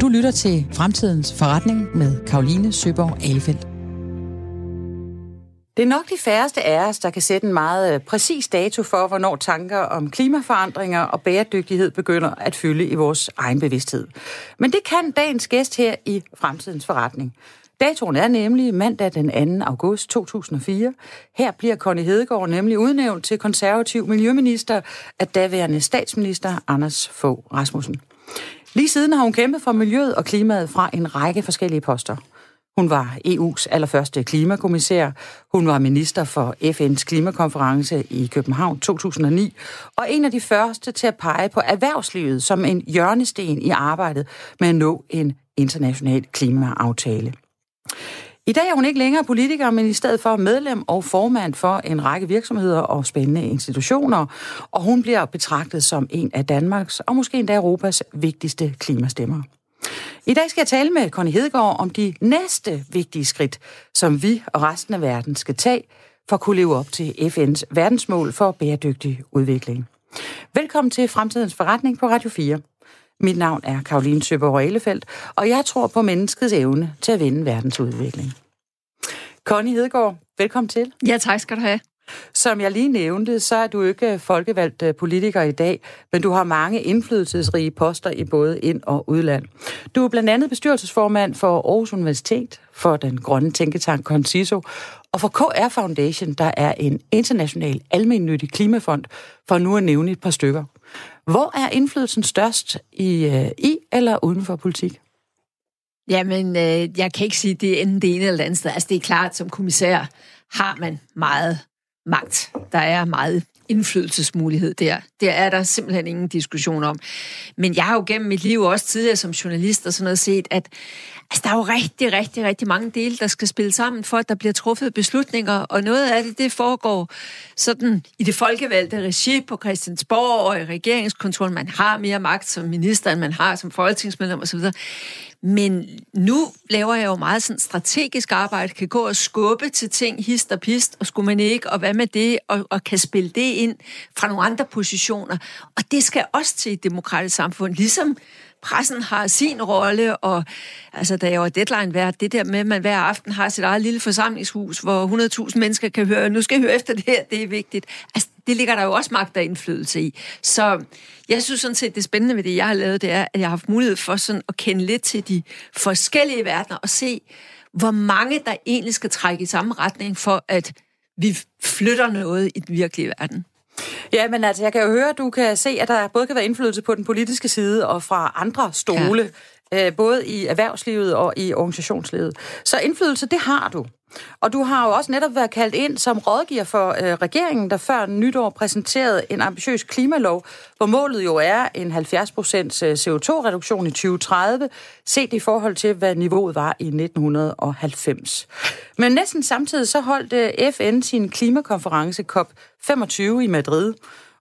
Du lytter til Fremtidens Forretning med Karoline Søborg Alefeldt. Det er nok de færreste af os, der kan sætte en meget øh, præcis dato for, hvornår tanker om klimaforandringer og bæredygtighed begynder at fylde i vores egen bevidsthed. Men det kan dagens gæst her i Fremtidens Forretning. Datoen er nemlig mandag den 2. august 2004. Her bliver Connie Hedegaard nemlig udnævnt til konservativ miljøminister af daværende statsminister Anders Fogh Rasmussen. Lige siden har hun kæmpet for miljøet og klimaet fra en række forskellige poster. Hun var EU's allerførste klimakommissær. Hun var minister for FN's klimakonference i København 2009, og en af de første til at pege på erhvervslivet som en hjørnesten i arbejdet med at nå en international klimaaftale. I dag er hun ikke længere politiker, men i stedet for medlem og formand for en række virksomheder og spændende institutioner, og hun bliver betragtet som en af Danmarks og måske endda Europas vigtigste klimastemmer. I dag skal jeg tale med Connie Hedegaard om de næste vigtige skridt, som vi og resten af verden skal tage for at kunne leve op til FN's verdensmål for bæredygtig udvikling. Velkommen til Fremtidens Forretning på Radio 4. Mit navn er Karoline Søborg Ellefeldt, og jeg tror på menneskets evne til at vende verdens udvikling. Connie Hedegaard, velkommen til. Ja, tak skal du have. Som jeg lige nævnte, så er du ikke folkevalgt øh, politiker i dag, men du har mange indflydelsesrige poster i både ind- og udland. Du er blandt andet bestyrelsesformand for Aarhus Universitet, for den grønne tænketank Conciso, og for KR Foundation, der er en international almennyttig klimafond, for nu at nævne et par stykker. Hvor er indflydelsen størst i, øh, i eller uden for politik? Jamen, øh, jeg kan ikke sige, det er enten det ene eller det andet sted. Altså, det er klart, som kommissær har man meget magt. Der er meget indflydelsesmulighed der. Det er der simpelthen ingen diskussion om. Men jeg har jo gennem mit liv også tidligere som journalist og sådan noget set, at altså, der er jo rigtig, rigtig, rigtig mange dele, der skal spille sammen for, at der bliver truffet beslutninger, og noget af det, det foregår sådan i det folkevalgte regi på Christiansborg og i regeringskontoren. Man har mere magt som minister, end man har som folketingsmedlem osv. Men nu laver jeg jo meget sådan strategisk arbejde, kan gå og skubbe til ting, hist og pist, og skulle man ikke, og hvad med det, og, og kan spille det ind fra nogle andre positioner. Og det skal også til et demokratisk samfund, ligesom pressen har sin rolle, og altså, da jeg var deadline værd, det der med, at man hver aften har sit eget lille forsamlingshus, hvor 100.000 mennesker kan høre, nu skal jeg høre efter det her, det er vigtigt. Altså, det ligger der jo også magt og indflydelse i. Så jeg synes sådan set, det spændende ved det, jeg har lavet, det er, at jeg har haft mulighed for sådan at kende lidt til de forskellige verdener og se, hvor mange der egentlig skal trække i samme retning for, at vi flytter noget i den virkelige verden. Ja, men altså, jeg kan jo høre, at du kan se, at der både kan være indflydelse på den politiske side og fra andre stole, ja. øh, både i erhvervslivet og i organisationslivet. Så indflydelse, det har du. Og du har jo også netop været kaldt ind som rådgiver for øh, regeringen, der før nytår præsenterede en ambitiøs klimalov, hvor målet jo er en 70% øh, CO2-reduktion i 2030, set i forhold til, hvad niveauet var i 1990. Men næsten samtidig så holdt øh, FN sin klimakonference COP25 i Madrid,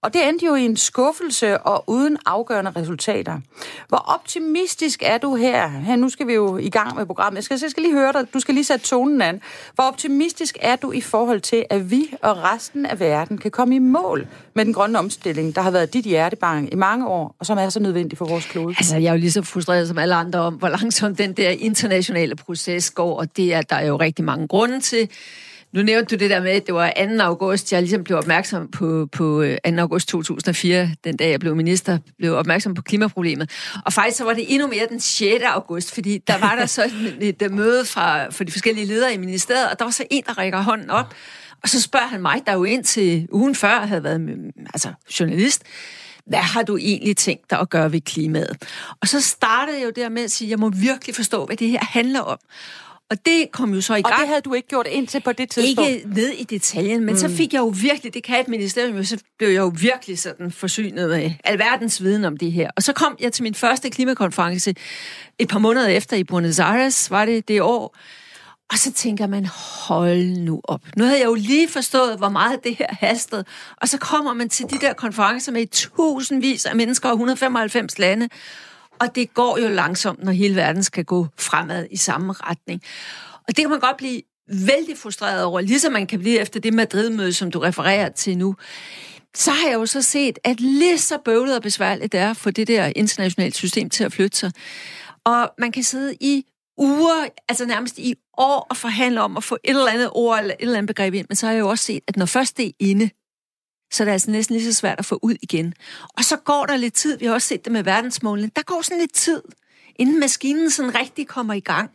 og det endte jo i en skuffelse og uden afgørende resultater. Hvor optimistisk er du her? her nu skal vi jo i gang med programmet. Jeg skal, jeg skal lige høre dig. Du skal lige sætte tonen an. Hvor optimistisk er du i forhold til, at vi og resten af verden kan komme i mål med den grønne omstilling, der har været dit hjertebarn i mange år, og som er så nødvendig for vores klode? Altså, jeg er jo lige så frustreret som alle andre om, hvor langsomt den der internationale proces går, og det er der er jo rigtig mange grunde til. Nu nævnte du det der med, at det var 2. august, jeg ligesom blev opmærksom på, på 2. Øh, august 2004, den dag jeg blev minister, blev opmærksom på klimaproblemet. Og faktisk så var det endnu mere den 6. august, fordi der var der så et, et møde fra, for de forskellige ledere i ministeriet, og der var så en, der rækker hånden op, og så spørger han mig, der jo ind til ugen før havde været altså, journalist, hvad har du egentlig tænkt dig at gøre ved klimaet? Og så startede jeg jo der med at sige, at jeg må virkelig forstå, hvad det her handler om. Og det kom jo så i gang. Og det havde du ikke gjort indtil på det tidspunkt? Ikke ned i detaljen, men mm. så fik jeg jo virkelig, det kan et ministerium, så blev jeg jo virkelig sådan forsynet med alverdens viden om det her. Og så kom jeg til min første klimakonference et par måneder efter i Buenos Aires, var det det år. Og så tænker man, hold nu op. Nu havde jeg jo lige forstået, hvor meget det her hastede. Og så kommer man til de der konferencer med tusindvis af mennesker og 195 lande. Og det går jo langsomt, når hele verden skal gå fremad i samme retning. Og det kan man godt blive vældig frustreret over, ligesom man kan blive efter det Madrid-møde, som du refererer til nu. så har jeg jo så set, at lige så bøvlet og besværligt det er for det der internationale system til at flytte sig. Og man kan sidde i uger, altså nærmest i år, og forhandle om at få et eller andet ord eller et eller andet begreb ind. Men så har jeg jo også set, at når først det er inde, så er det altså næsten lige så svært at få ud igen. Og så går der lidt tid, vi har også set det med verdensmålene, der går sådan lidt tid, inden maskinen sådan rigtig kommer i gang.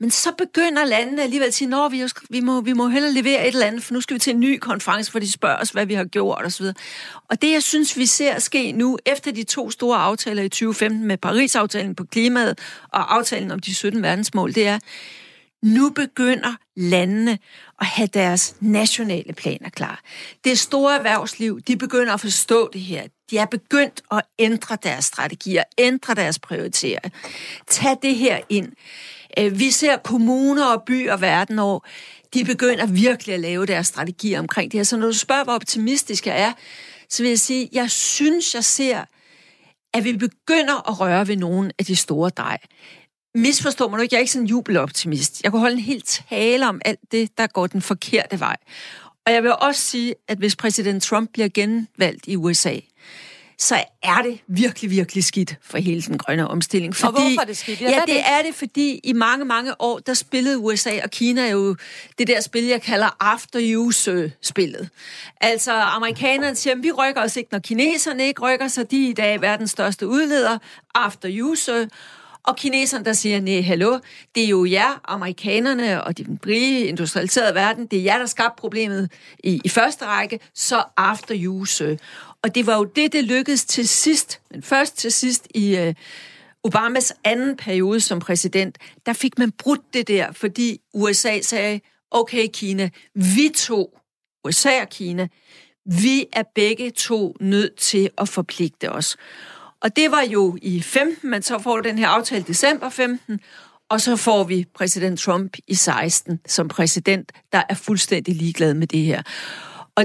Men så begynder landene alligevel at sige, at vi, vi, må, vi må hellere levere et eller andet, for nu skal vi til en ny konference, hvor de spørger os, hvad vi har gjort osv. Og det, jeg synes, vi ser ske nu, efter de to store aftaler i 2015 med Paris-aftalen på klimaet og aftalen om de 17 verdensmål, det er, nu begynder landene at have deres nationale planer klar. Det store erhvervsliv, de begynder at forstå det her. De er begyndt at ændre deres strategier, ændre deres prioriteringer. Tag det her ind. Øh, vi ser kommuner og byer verden over, de begynder virkelig at lave deres strategier omkring det her. Så når du spørger, hvor optimistisk jeg er, så vil jeg sige, jeg synes, jeg ser, at vi begynder at røre ved nogle af de store drej. Misforstår mig nu ikke, jeg er ikke sådan en jubeloptimist. Jeg kunne holde en helt tale om alt det, der går den forkerte vej. Og jeg vil også sige, at hvis præsident Trump bliver genvalgt i USA, så er det virkelig, virkelig skidt for hele den grønne omstilling. Fordi, og hvorfor er det skidt? Ja, ja det, det er det, fordi i mange, mange år, der spillede USA og Kina jo det der spil, jeg kalder after use-spillet. Altså, amerikanerne siger, vi rykker os ikke, når kineserne ikke rykker sig. De er i dag verdens største udleder. After use. Og kineserne, der siger, nej, hallo, det er jo jer, amerikanerne og den rige industrialiserede verden, det er jer, der skabte problemet i, i første række, så after use. Og det var jo det, det lykkedes til sidst, men først til sidst i øh, Obamas anden periode som præsident, der fik man brudt det der, fordi USA sagde, okay Kina, vi to, USA og Kina, vi er begge to nødt til at forpligte os. Og det var jo i 15, men så får den her aftale december 15, og så får vi præsident Trump i 16 som præsident, der er fuldstændig ligeglad med det her. Og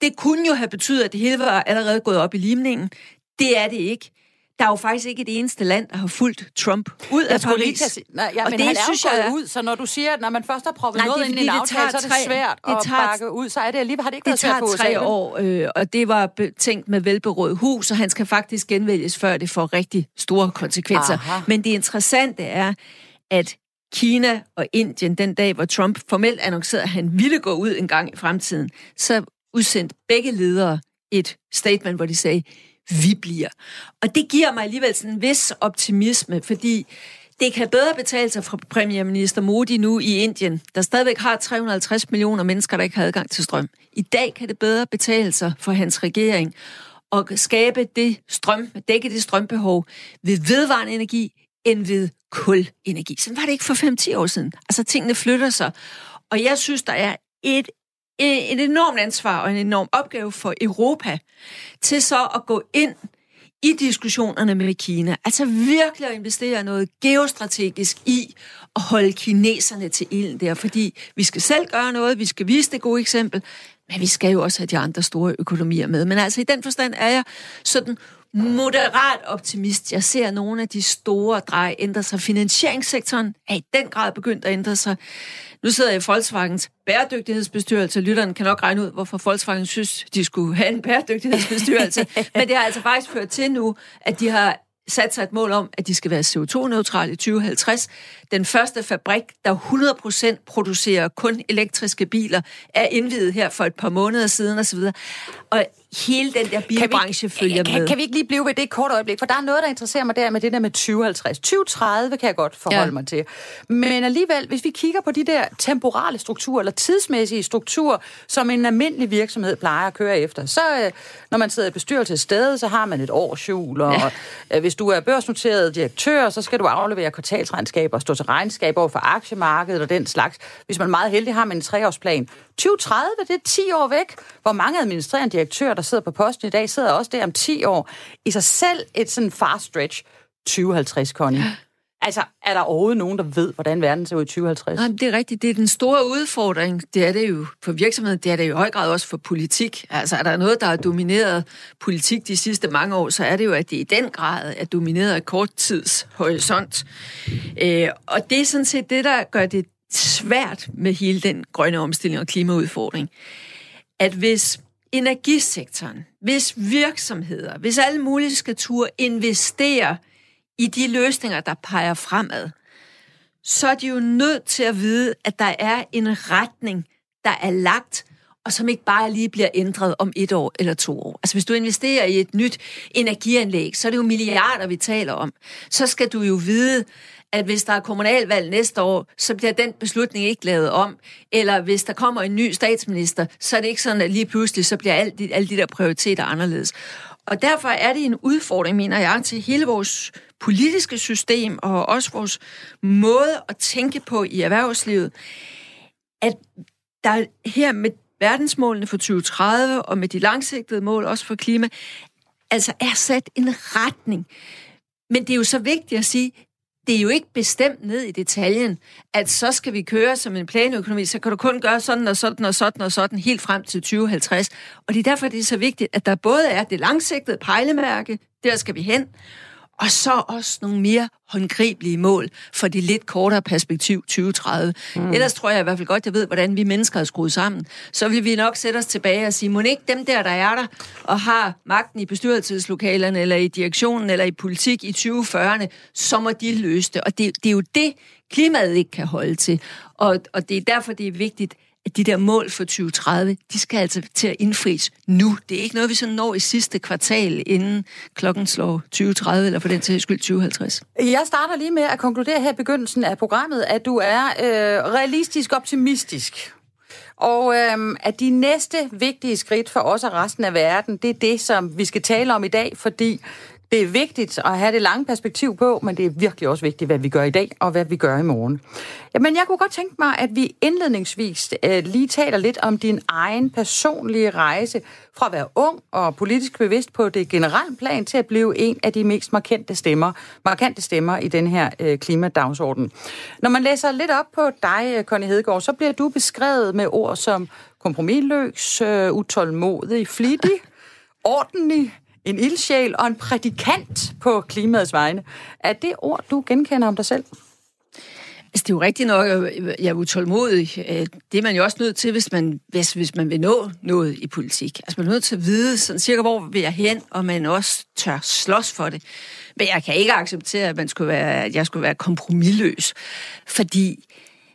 det kunne jo have betydet, at det hele var allerede gået op i limningen. Det er det ikke der er jo faktisk ikke et eneste land, der har fulgt Trump ud jeg af Paris. Lige sige, nej, ja, og men det han er synes jeg ud, så når du siger, at når man først har prøvet nej, noget ind i en aftale, så er det svært det at tager, bakke ud, så er det alligevel, har det ikke det været svært for tre år, øh, og det var tænkt med velberådet hus, og han skal faktisk genvælges, før det får rigtig store konsekvenser. Aha. Men det interessante er, at Kina og Indien, den dag, hvor Trump formelt annoncerede, at han ville gå ud en gang i fremtiden, så udsendte begge ledere et statement, hvor de sagde, vi bliver. Og det giver mig alligevel sådan en vis optimisme, fordi det kan bedre betale sig fra premierminister Modi nu i Indien, der stadigvæk har 350 millioner mennesker, der ikke har adgang til strøm. I dag kan det bedre betale sig for hans regering at skabe det strøm, dække det strømbehov ved vedvarende energi, end ved kulenergi. Sådan var det ikke for 5-10 år siden. Altså, tingene flytter sig. Og jeg synes, der er et et enormt ansvar og en enorm opgave for Europa til så at gå ind i diskussionerne med Kina. Altså virkelig at investere noget geostrategisk i at holde kineserne til ilden der, fordi vi skal selv gøre noget, vi skal vise det gode eksempel, men vi skal jo også have de andre store økonomier med. Men altså i den forstand er jeg sådan moderat optimist. Jeg ser nogle af de store drej ændre sig. Finansieringssektoren er i den grad begyndt at ændre sig. Nu sidder jeg i Volkswagens bæredygtighedsbestyrelse. Lytteren kan nok regne ud, hvorfor Volkswagen synes, de skulle have en bæredygtighedsbestyrelse. Men det har altså faktisk ført til nu, at de har sat sig et mål om, at de skal være CO2-neutrale i 2050. Den første fabrik, der 100% producerer kun elektriske biler, er indvidet her for et par måneder siden osv. Og hele den der bilbranche kan vi, følger kan, med. Kan vi ikke lige blive ved det et kort øjeblik? For der er noget, der interesserer mig der med det der med 2050. 2030 kan jeg godt forholde ja. mig til. Men alligevel, hvis vi kigger på de der temporale strukturer, eller tidsmæssige strukturer, som en almindelig virksomhed plejer at køre efter, så øh, når man sidder i bestyrelse stedet, så har man et årsjul, og ja. Øh, hvis du er børsnoteret direktør, så skal du aflevere kvartalsregnskaber og stå til regnskab over for aktiemarkedet og den slags. Hvis man er meget heldig, har man en treårsplan. 2030, det er 10 år væk. Hvor mange administrerende direktører, der sidder på posten i dag, sidder også der om 10 år. I sig selv et sådan fast stretch. 2050, Connie. Altså, er der overhovedet nogen, der ved, hvordan verden ser ud i 2050? Nej, det er rigtigt. Det er den store udfordring. Det er det jo for virksomheden. Det er det jo i høj grad også for politik. Altså, er der noget, der har domineret politik de sidste mange år, så er det jo, at det i den grad er domineret af korttidshorisont. Øh, og det er sådan set det, der gør det svært med hele den grønne omstilling og klimaudfordring. At hvis energisektoren, hvis virksomheder, hvis alle mulige skal turde investere i de løsninger, der peger fremad, så er de jo nødt til at vide, at der er en retning, der er lagt, og som ikke bare lige bliver ændret om et år eller to år. Altså hvis du investerer i et nyt energianlæg, så er det jo milliarder, vi taler om. Så skal du jo vide, at hvis der er kommunalvalg næste år, så bliver den beslutning ikke lavet om. Eller hvis der kommer en ny statsminister, så er det ikke sådan, at lige pludselig så bliver alle de, alle de der prioriteter anderledes. Og derfor er det en udfordring, mener jeg, til hele vores politiske system og også vores måde at tænke på i erhvervslivet, at der her med verdensmålene for 2030 og med de langsigtede mål også for klima, altså er sat en retning. Men det er jo så vigtigt at sige, det er jo ikke bestemt ned i detaljen, at så skal vi køre som en planøkonomi, så kan du kun gøre sådan og sådan og sådan og sådan helt frem til 2050. Og det er derfor, det er så vigtigt, at der både er det langsigtede pejlemærke, der skal vi hen, og så også nogle mere håndgribelige mål for det lidt kortere perspektiv 2030. Mm. Ellers tror jeg i hvert fald godt, jeg ved, hvordan vi mennesker er skruet sammen. Så vil vi nok sætte os tilbage og sige, må ikke dem der, der er der og har magten i bestyrelseslokalerne, eller i direktionen, eller i politik i 2040'erne, så må de løse det. Og det, det er jo det, klimaet ikke kan holde til. Og, og det er derfor, det er vigtigt, at de der mål for 2030, de skal altså til at indfries nu. Det er ikke noget, vi så når i sidste kvartal, inden klokken slår 2030, eller for den til skyld 2050. Jeg starter lige med at konkludere her i begyndelsen af programmet, at du er øh, realistisk optimistisk. Og øhm, at de næste vigtige skridt for os og resten af verden, det er det, som vi skal tale om i dag, fordi det er vigtigt at have det lange perspektiv på, men det er virkelig også vigtigt, hvad vi gør i dag og hvad vi gør i morgen. Jamen, jeg kunne godt tænke mig, at vi indledningsvis øh, lige taler lidt om din egen personlige rejse fra at være ung og politisk bevidst på det generelle plan til at blive en af de mest markante stemmer, markante stemmer i den her øh, klimadagsorden. Når man læser lidt op på dig, øh, Connie Hedegaard, så bliver du beskrevet med ord som kompromilløs, øh, utålmodig, flittig, ordentlig, en ildsjæl og en prædikant på klimaets vegne. Er det ord, du genkender om dig selv? Altså, det er jo rigtigt nok, at jeg er utålmodig. Øh, det er man jo også nødt til, hvis man, hvis, hvis man vil nå noget i politik. Altså, man er nødt til at vide sådan cirka, hvor vil jeg hen, og man også tør slås for det. Men jeg kan ikke acceptere, at, man skulle være, at jeg skulle være kompromilløs, fordi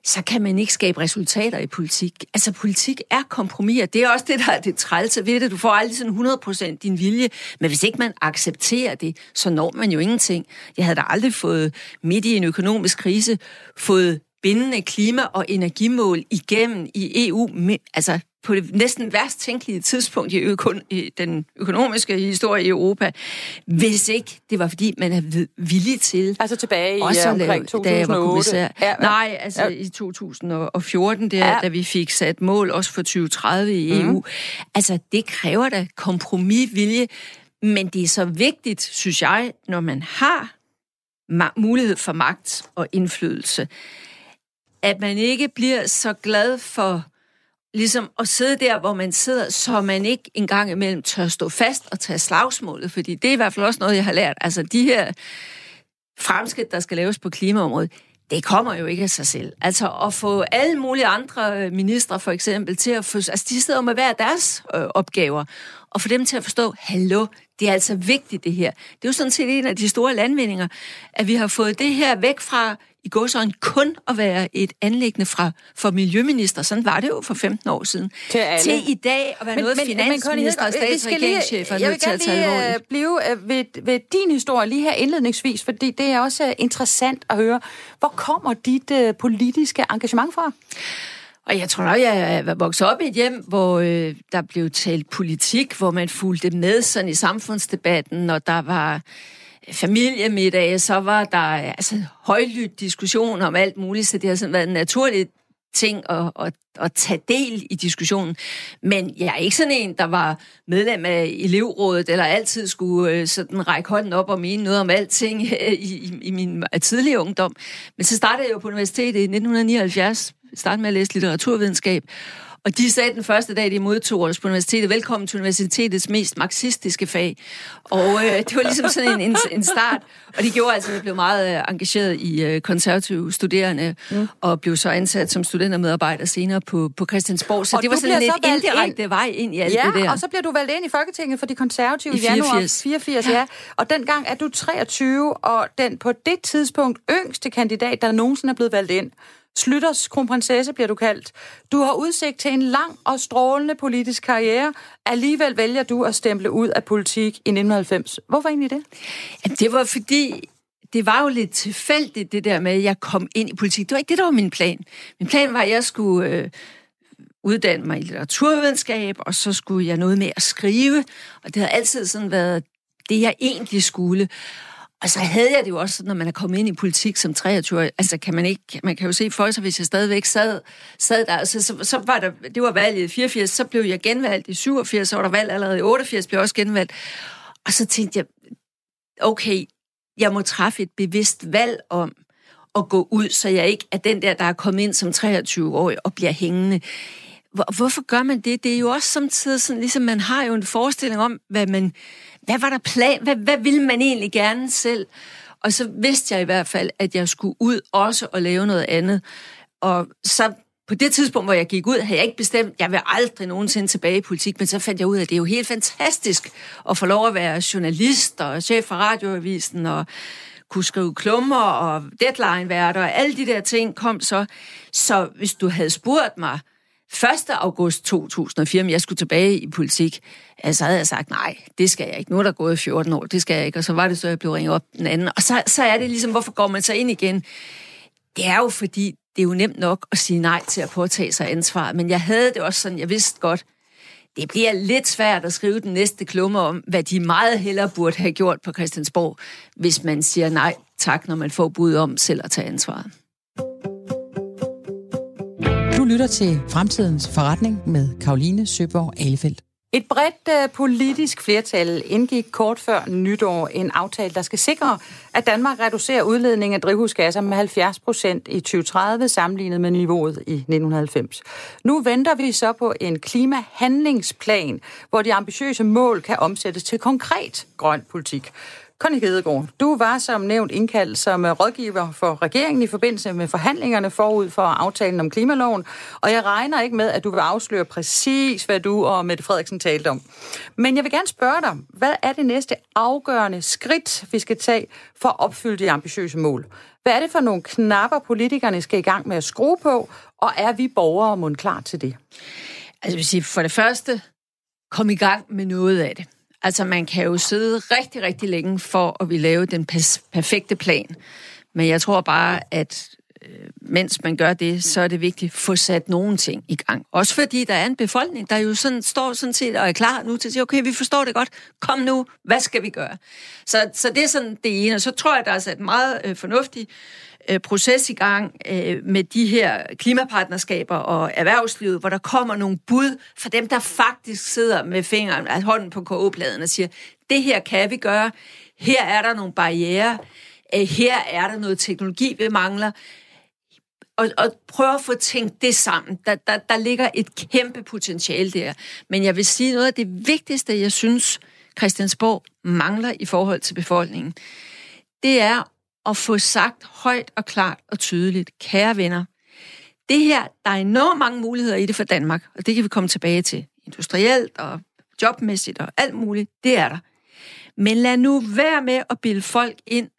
så kan man ikke skabe resultater i politik. Altså, politik er kompromis, det er også det, der er det trælse ved det. Du får aldrig sådan 100% din vilje, men hvis ikke man accepterer det, så når man jo ingenting. Jeg havde da aldrig fået midt i en økonomisk krise, fået bindende klima- og energimål igennem i EU, altså på det næsten værst tænkelige tidspunkt i, økon- i den økonomiske historie i Europa, hvis ikke det var fordi, man er villig til... Altså tilbage i også omkring 2008? Ja, ja. Nej, altså ja. i 2014, der, ja. da vi fik sat mål også for 2030 i EU. Mm. Altså, det kræver da kompromisvilje, men det er så vigtigt, synes jeg, når man har mulighed for magt og indflydelse, at man ikke bliver så glad for ligesom at sidde der, hvor man sidder, så man ikke engang imellem tør stå fast og tage slagsmålet, fordi det er i hvert fald også noget, jeg har lært. Altså de her fremskridt, der skal laves på klimaområdet, det kommer jo ikke af sig selv. Altså at få alle mulige andre øh, ministre for eksempel til at få, altså de sidder med hver deres øh, opgaver, og få dem til at forstå, hallo, det er altså vigtigt det her. Det er jo sådan set en af de store landvindinger, at vi har fået det her væk fra i går så kun at være et anlæggende fra, for miljøminister. Sådan var det jo for 15 år siden. Til, alle. til i dag at være men, noget, men, finansminister og statsregeringschef er nødt til at tage alvorligt. Jeg vil blive øh, ved, ved din historie lige her indledningsvis, fordi det er også interessant at høre. Hvor kommer dit uh, politiske engagement fra? Og jeg tror nok, jeg er vokset op i et hjem, hvor øh, der blev talt politik, hvor man fulgte med sådan i samfundsdebatten, og der var familiemiddage, så var der altså, højlydt diskussion om alt muligt, så det har sådan været en naturlig ting at, at, at tage del i diskussionen. Men jeg er ikke sådan en, der var medlem af elevrådet, eller altid skulle øh, sådan række hånden op og mene noget om alting øh, i, i, i min tidlige ungdom. Men så startede jeg jo på universitetet i 1979, startede med at læse litteraturvidenskab, og de sagde den første dag, de modtog os på universitetet, velkommen til universitetets mest marxistiske fag. Og øh, det var ligesom sådan en, en, en start. Og de gjorde altså, at jeg blev meget øh, engageret i øh, konservative studerende, mm. og blev så ansat som studentermedarbejder senere på, på Christiansborg. Så og det var sådan lidt indirekte ind. vej ind i alt ja, det der. og så bliver du valgt ind i Folketinget for de konservative i, I 84. januar 84. Ja. ja. Og dengang er du 23, og den på det tidspunkt yngste kandidat, der nogensinde er blevet valgt ind. Slytters kronprinsesse bliver du kaldt. Du har udsigt til en lang og strålende politisk karriere. Alligevel vælger du at stemple ud af politik i 1990. Hvorfor egentlig det? Det var fordi, det var jo lidt tilfældigt, det der med, at jeg kom ind i politik. Det var ikke det, der var min plan. Min plan var, at jeg skulle øh, uddanne mig i litteraturvidenskab, og så skulle jeg noget med at skrive. Og det har altid sådan været det, jeg egentlig skulle. Og så havde jeg det jo også, når man er kommet ind i politik som 23 altså kan man ikke, man kan jo se for sig, hvis jeg stadigvæk sad, sad der, altså, så, så var der, det var valget i 84, så blev jeg genvalgt i 87, så var der valg allerede i 88, blev jeg også genvalgt. Og så tænkte jeg, okay, jeg må træffe et bevidst valg om at gå ud, så jeg ikke er den der, der er kommet ind som 23-årig og bliver hængende. Hvor, hvorfor gør man det? Det er jo også samtidig sådan, ligesom man har jo en forestilling om, hvad man, hvad var der plan? Hvad, hvad ville man egentlig gerne selv? Og så vidste jeg i hvert fald, at jeg skulle ud også og lave noget andet. Og så på det tidspunkt, hvor jeg gik ud, havde jeg ikke bestemt, jeg vil aldrig nogensinde tilbage i politik, men så fandt jeg ud af, at det er jo helt fantastisk at få lov at være journalist og chef for radioavisen og kunne skrive klummer og deadline-værter og alle de der ting kom så. Så hvis du havde spurgt mig, 1. august 2004, men jeg skulle tilbage i politik, så havde jeg sagt, nej, det skal jeg ikke. Nu er der gået 14 år, det skal jeg ikke. Og så var det så, jeg blev ringet op den anden. Og så, så er det ligesom, hvorfor går man så ind igen? Det er jo fordi, det er jo nemt nok at sige nej til at påtage sig ansvar. Men jeg havde det også sådan, jeg vidste godt, det bliver lidt svært at skrive den næste klumme om, hvad de meget hellere burde have gjort på Christiansborg, hvis man siger nej tak, når man får bud om selv at tage ansvaret lytter til Fremtidens Forretning med Karoline Søborg Alefeldt. Et bredt øh, politisk flertal indgik kort før nytår en aftale, der skal sikre, at Danmark reducerer udledningen af drivhusgasser med 70 procent i 2030 sammenlignet med niveauet i 1990. Nu venter vi så på en klimahandlingsplan, hvor de ambitiøse mål kan omsættes til konkret grøn politik. Connie Hedegaard, du var som nævnt indkaldt som øh, rådgiver for regeringen i forbindelse med forhandlingerne forud for aftalen om klimaloven, og jeg regner ikke med, at du vil afsløre præcis, hvad du og Mette Frederiksen talte om. Men jeg vil gerne spørge dig, hvad er det næste afgørende skridt, vi skal tage for at opfylde de ambitiøse mål? Hvad er det for nogle knapper, politikerne skal i gang med at skrue på, og er vi borgere mund klar til det? Altså, jeg vil sige, for det første, kom i gang med noget af det. Altså, man kan jo sidde rigtig, rigtig længe for at vi lave den perfekte plan. Men jeg tror bare, at øh, mens man gør det, så er det vigtigt at få sat nogle ting i gang. Også fordi der er en befolkning, der jo sådan, står sådan set og er klar nu til at sige, okay, vi forstår det godt, kom nu, hvad skal vi gøre? Så, så det er sådan det ene. Og så tror jeg, der er sat meget øh, fornuftigt Øh, proces i gang øh, med de her klimapartnerskaber og erhvervslivet, hvor der kommer nogle bud fra dem, der faktisk sidder med fingeren, altså hånden på KO-pladen og siger, det her kan vi gøre, her er der nogle barriere, øh, her er der noget teknologi, vi mangler, og, og prøve at få tænkt det sammen. Der, der, der ligger et kæmpe potentiale der. Men jeg vil sige noget af det vigtigste, jeg synes, Christiansborg mangler i forhold til befolkningen, det er at få sagt højt og klart og tydeligt, kære venner, det her, der er enormt mange muligheder i det for Danmark, og det kan vi komme tilbage til, industrielt og jobmæssigt og alt muligt, det er der. Men lad nu være med at bilde folk ind,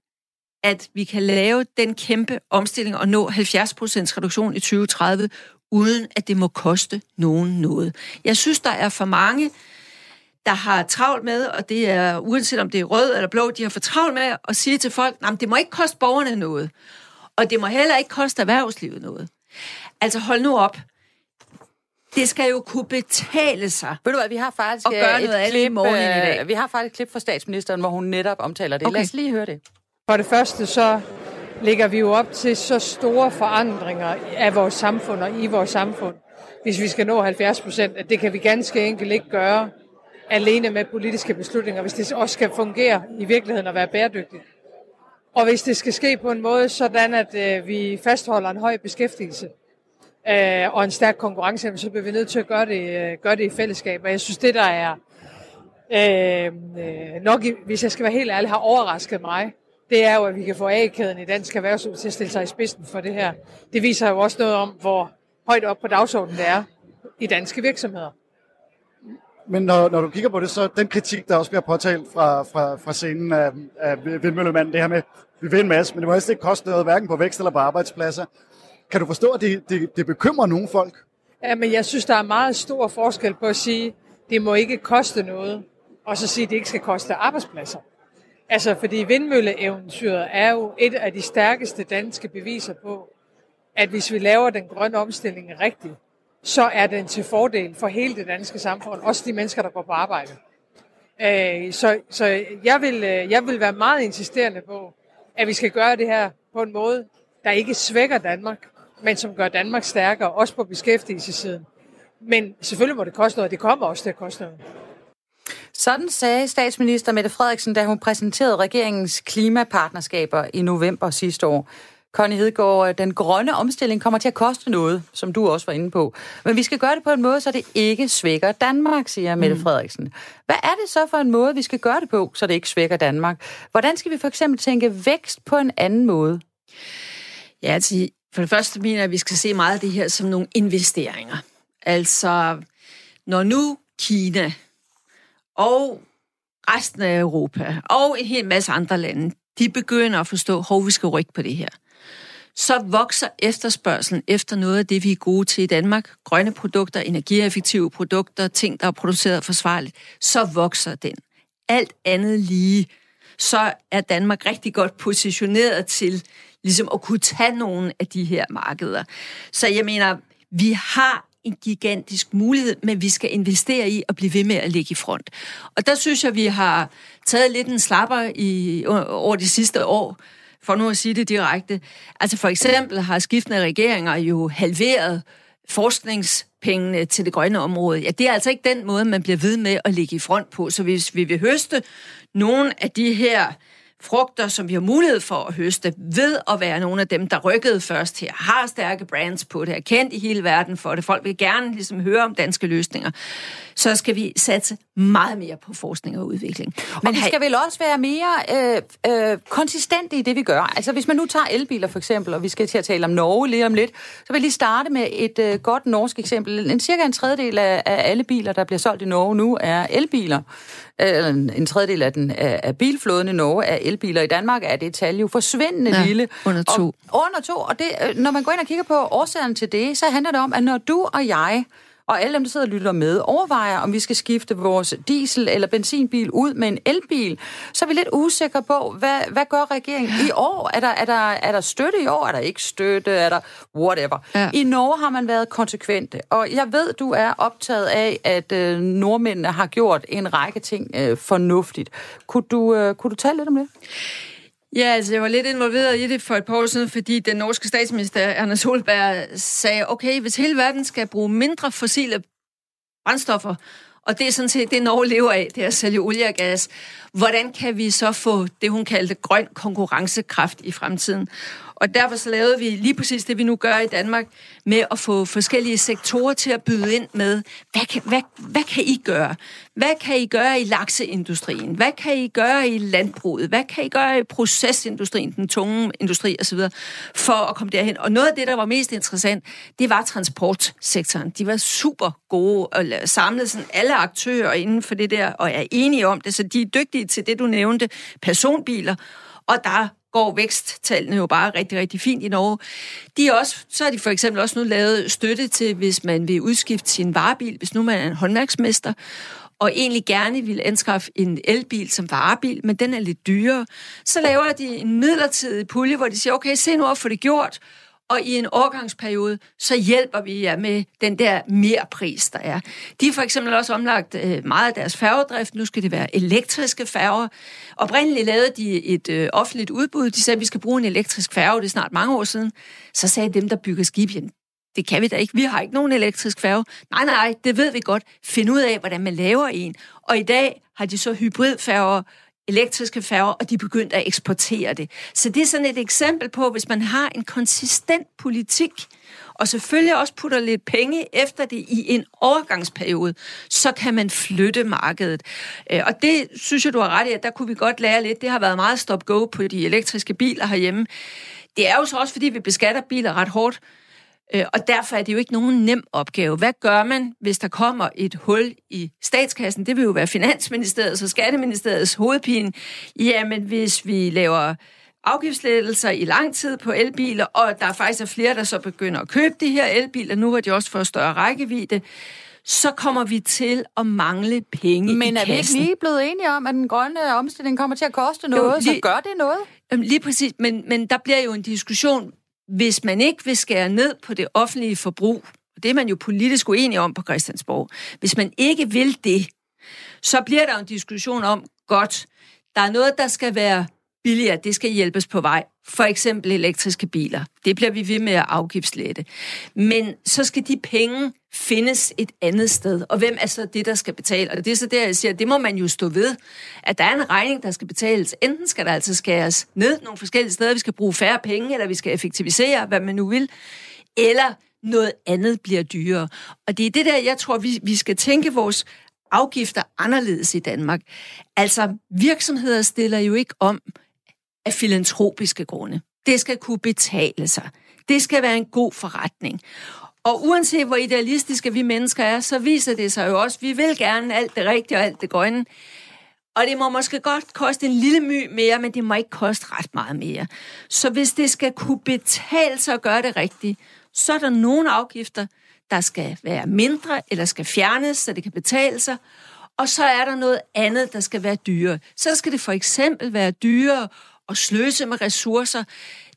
at vi kan lave den kæmpe omstilling og nå 70% reduktion i 2030, uden at det må koste nogen noget. Jeg synes, der er for mange, der har travlt med, og det er uanset om det er rød eller blå, de har for travlt med at sige til folk, at det må ikke koste borgerne noget, og det må heller ikke koste erhvervslivet noget. Altså hold nu op. Det skal jo kunne betale sig. Ved du hvad, vi har faktisk at gøre øh, et klip, i morgen i dag. Øh, vi har faktisk et klip fra statsministeren, hvor hun netop omtaler det. Okay. Lad os lige høre det. For det første så lægger vi jo op til så store forandringer af vores samfund og i vores samfund, hvis vi skal nå 70 procent, at det kan vi ganske enkelt ikke gøre alene med politiske beslutninger, hvis det også skal fungere i virkeligheden og være bæredygtigt. Og hvis det skal ske på en måde, sådan at øh, vi fastholder en høj beskæftigelse, øh, og en stærk konkurrence, så bliver vi nødt til at gøre det, øh, gøre det i fællesskab. Og jeg synes, det der er øh, øh nok, hvis jeg skal være helt ærlig, har overrasket mig, det er jo, at vi kan få A-kæden i dansk erhvervsliv til at stille sig i spidsen for det her. Det viser jo også noget om, hvor højt op på dagsordenen det er i danske virksomheder. Men når, når du kigger på det, så den kritik, der også bliver påtalt fra, fra, fra scenen af, af vindmøllemanden, det her med, vi vil en masse, men det må helst ikke koste noget, hverken på vækst eller på arbejdspladser. Kan du forstå, at det, det, det bekymrer nogle folk? Ja, men jeg synes, der er meget stor forskel på at sige, det må ikke koste noget, og så sige, at det ikke skal koste arbejdspladser. Altså, fordi vindmølleeventyret er jo et af de stærkeste danske beviser på, at hvis vi laver den grønne omstilling rigtigt, så er den til fordel for hele det danske samfund, også de mennesker, der går på arbejde. Øh, så så jeg, vil, øh, jeg vil være meget insisterende på, at vi skal gøre det her på en måde, der ikke svækker Danmark, men som gør Danmark stærkere, også på beskæftigelsessiden. Men selvfølgelig må det koste noget, og det kommer også til at koste noget. Sådan sagde statsminister Mette Frederiksen, da hun præsenterede regeringens klimapartnerskaber i november sidste år. Connie Hedegaard, den grønne omstilling kommer til at koste noget, som du også var inde på. Men vi skal gøre det på en måde, så det ikke svækker Danmark, siger Mette mm. Frederiksen. Hvad er det så for en måde, vi skal gøre det på, så det ikke svækker Danmark? Hvordan skal vi for eksempel tænke vækst på en anden måde? Ja, altså, for det første mener jeg, at vi skal se meget af det her som nogle investeringer. Altså, når nu Kina og resten af Europa og en hel masse andre lande, de begynder at forstå, hvor vi skal rykke på det her så vokser efterspørgselen efter noget af det, vi er gode til i Danmark. Grønne produkter, energieffektive produkter, ting, der er produceret forsvarligt. Så vokser den. Alt andet lige, så er Danmark rigtig godt positioneret til ligesom at kunne tage nogle af de her markeder. Så jeg mener, vi har en gigantisk mulighed, men vi skal investere i at blive ved med at ligge i front. Og der synes jeg, vi har taget lidt en slapper i, over de sidste år, for nu at sige det direkte. Altså for eksempel har skiftende regeringer jo halveret forskningspengene til det grønne område. Ja, det er altså ikke den måde, man bliver ved med at ligge i front på. Så hvis vi vil høste nogle af de her frugter, som vi har mulighed for at høste, ved at være nogle af dem, der rykkede først her, har stærke brands på det, er kendt i hele verden for det, folk vil gerne ligesom høre om danske løsninger, så skal vi satse meget mere på forskning og udvikling. Men og vi skal vel også være mere øh, øh, konsistente i det, vi gør. Altså hvis man nu tager elbiler for eksempel, og vi skal til at tale om Norge lige om lidt, så vil jeg lige starte med et øh, godt norsk eksempel. En cirka en tredjedel af, af alle biler, der bliver solgt i Norge nu, er elbiler en, en tredjedel af, den, af, af bilflåden i Norge er elbiler. I Danmark er det tal jo forsvindende ja, lille. under to. Og, under to, og det, øh, når man går ind og kigger på årsagerne til det, så handler det om, at når du og jeg og alle dem, der sidder og lytter med, overvejer, om vi skal skifte vores diesel- eller benzinbil ud med en elbil, så er vi lidt usikre på, hvad, hvad gør regeringen i år? Er der, er, der, er der støtte i år? Er der ikke støtte? Er der whatever? Ja. I Norge har man været konsekvente, og jeg ved, du er optaget af, at øh, nordmændene har gjort en række ting øh, fornuftigt. Kunne du, øh, kunne du tale lidt om det? Ja, altså jeg var lidt involveret i det for et par år siden, fordi den norske statsminister Erna Solberg sagde, okay, hvis hele verden skal bruge mindre fossile brændstoffer, og det er sådan set det, Norge lever af, det er at sælge olie og gas. Hvordan kan vi så få det, hun kaldte grøn konkurrencekraft i fremtiden? Og derfor så lavede vi lige præcis det, vi nu gør i Danmark, med at få forskellige sektorer til at byde ind med, hvad kan, hvad, hvad kan I gøre? Hvad kan I gøre i lakseindustrien? Hvad kan I gøre i landbruget? Hvad kan I gøre i procesindustrien, den tunge industri osv., for at komme derhen? Og noget af det, der var mest interessant, det var transportsektoren. De var super gode og samlede sådan alle aktører inden for det der, og er enige om det, så de er dygtige til det, du nævnte, personbiler, og der går væksttallene jo bare rigtig, rigtig fint i Norge. De er også, så har de for eksempel også nu lavet støtte til, hvis man vil udskifte sin varebil, hvis nu man er en håndværksmester, og egentlig gerne vil anskaffe en elbil som varebil, men den er lidt dyrere, så laver de en midlertidig pulje, hvor de siger, okay, se nu at få det gjort, og i en overgangsperiode, så hjælper vi jer med den der mere pris, der er. De har for eksempel også omlagt øh, meget af deres færgedrift. Nu skal det være elektriske færger. Oprindeligt lavede de et øh, offentligt udbud. De sagde, at vi skal bruge en elektrisk færge. Det er snart mange år siden. Så sagde dem, der bygger skib, det kan vi da ikke. Vi har ikke nogen elektrisk færge. Nej, nej, det ved vi godt. Find ud af, hvordan man laver en. Og i dag har de så hybridfærger, elektriske færger, og de begyndte at eksportere det. Så det er sådan et eksempel på, hvis man har en konsistent politik, og selvfølgelig også putter lidt penge efter det i en overgangsperiode, så kan man flytte markedet. Øh, og det synes jeg, du har ret i, at der kunne vi godt lære lidt. Det har været meget stop-go på de elektriske biler herhjemme. Det er jo så også, fordi vi beskatter biler ret hårdt, og derfor er det jo ikke nogen nem opgave. Hvad gør man, hvis der kommer et hul i statskassen? Det vil jo være Finansministeriets og Skatteministeriets hovedpine. Jamen, hvis vi laver afgiftslettelser i lang tid på elbiler, og der faktisk er flere, der så begynder at købe de her elbiler, nu hvor de også får større rækkevidde, så kommer vi til at mangle penge Men er vi ikke lige blevet enige om, at den grønne omstilling kommer til at koste noget, jo, lige, så gør det noget? Lige præcis, men, men der bliver jo en diskussion, hvis man ikke vil skære ned på det offentlige forbrug, og det er man jo politisk uenig om på Christiansborg, hvis man ikke vil det, så bliver der en diskussion om, godt, der er noget, der skal være billigere, det skal hjælpes på vej. For eksempel elektriske biler. Det bliver vi ved med at afgiftslette. Men så skal de penge findes et andet sted. Og hvem er så det, der skal betale? Og det er så der, jeg siger, det må man jo stå ved, at der er en regning, der skal betales. Enten skal der altså skæres ned nogle forskellige steder, vi skal bruge færre penge, eller vi skal effektivisere, hvad man nu vil, eller noget andet bliver dyrere. Og det er det der, jeg tror, vi, vi skal tænke vores afgifter anderledes i Danmark. Altså, virksomheder stiller jo ikke om af filantropiske grunde. Det skal kunne betale sig. Det skal være en god forretning. Og uanset hvor idealistiske vi mennesker er, så viser det sig jo også, at vi vil gerne alt det rigtige og alt det grønne. Og det må måske godt koste en lille my mere, men det må ikke koste ret meget mere. Så hvis det skal kunne betale sig at gøre det rigtigt, så er der nogle afgifter, der skal være mindre eller skal fjernes, så det kan betale sig. Og så er der noget andet, der skal være dyrere. Så skal det for eksempel være dyrere at sløse med ressourcer.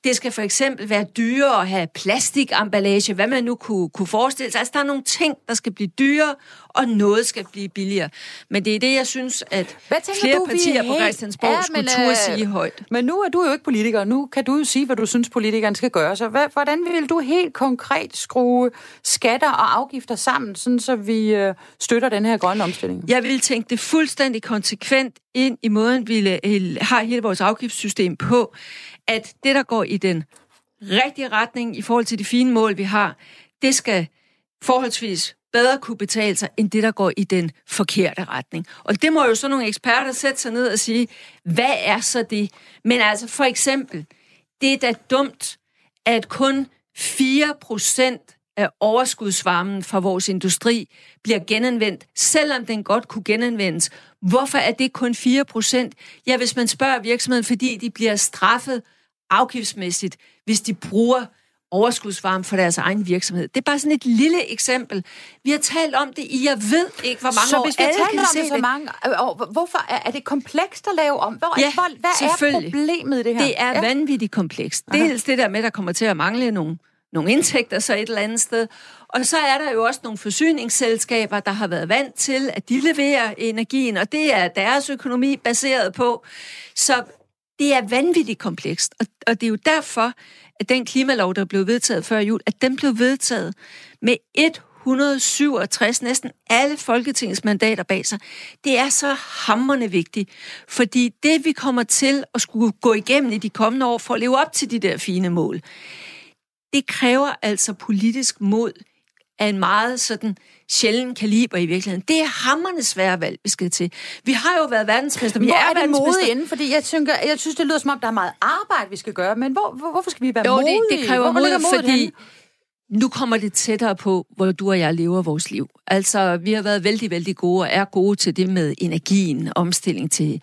Det skal for eksempel være dyrere at have plastikemballage, hvad man nu kunne, kunne forestille sig. Altså, der er nogle ting, der skal blive dyrere, og noget skal blive billigere. Men det er det, jeg synes, at flere du, partier på Christiansborg ja, skulle turde øh, sige højt. Men nu er du jo ikke politiker. Nu kan du jo sige, hvad du synes, politikeren skal gøre. Så hvad, hvordan vil du helt konkret skrue skatter og afgifter sammen, sådan så vi øh, støtter den her grønne omstilling? Jeg vil tænke det fuldstændig konsekvent ind i måden, vi har hele vores afgiftssystem på at det, der går i den rigtige retning i forhold til de fine mål, vi har, det skal forholdsvis bedre kunne betale sig, end det, der går i den forkerte retning. Og det må jo så nogle eksperter sætte sig ned og sige, hvad er så det? Men altså for eksempel, det er da dumt, at kun 4 procent af overskudsvarmen fra vores industri bliver genanvendt, selvom den godt kunne genanvendes. Hvorfor er det kun 4 procent? Ja, hvis man spørger virksomheden, fordi de bliver straffet afgiftsmæssigt, hvis de bruger overskudsvarme for deres egen virksomhed. Det er bare sådan et lille eksempel. Vi har talt om det i, jeg ved ikke, hvor mange så år. Så hvis vi har talt om det så mange år, hvorfor er, er det komplekst at lave om? Hvor, ja, hvor, hvad er problemet i det her? Det er ja. vanvittigt komplekst. Dels det der med, at der kommer til at mangle nogle, nogle indtægter så et eller andet sted. Og så er der jo også nogle forsyningsselskaber, der har været vant til, at de leverer energien, og det er deres økonomi baseret på. Så det er vanvittigt komplekst, og, og det er jo derfor, at den klimalov, der blev vedtaget før jul, at den blev vedtaget med 167, næsten alle Folketingets mandater bag sig. Det er så hammerne vigtigt, fordi det, vi kommer til at skulle gå igennem i de kommende år for at leve op til de der fine mål, det kræver altså politisk mod af en meget sådan sjælden kaliber i virkeligheden. Det er hammerne svære valg, vi skal til. Vi har jo været verdensmester. Vi hvor er, er det modige inden? Fordi jeg, tænker, jeg synes, det lyder som om, der er meget arbejde, vi skal gøre. Men hvor, hvor, hvorfor skal vi være jo, modige? Det, det kræver mod, fordi henne? nu kommer det tættere på, hvor du og jeg lever vores liv. Altså, vi har været vældig, vældig gode og er gode til det med energien, omstilling til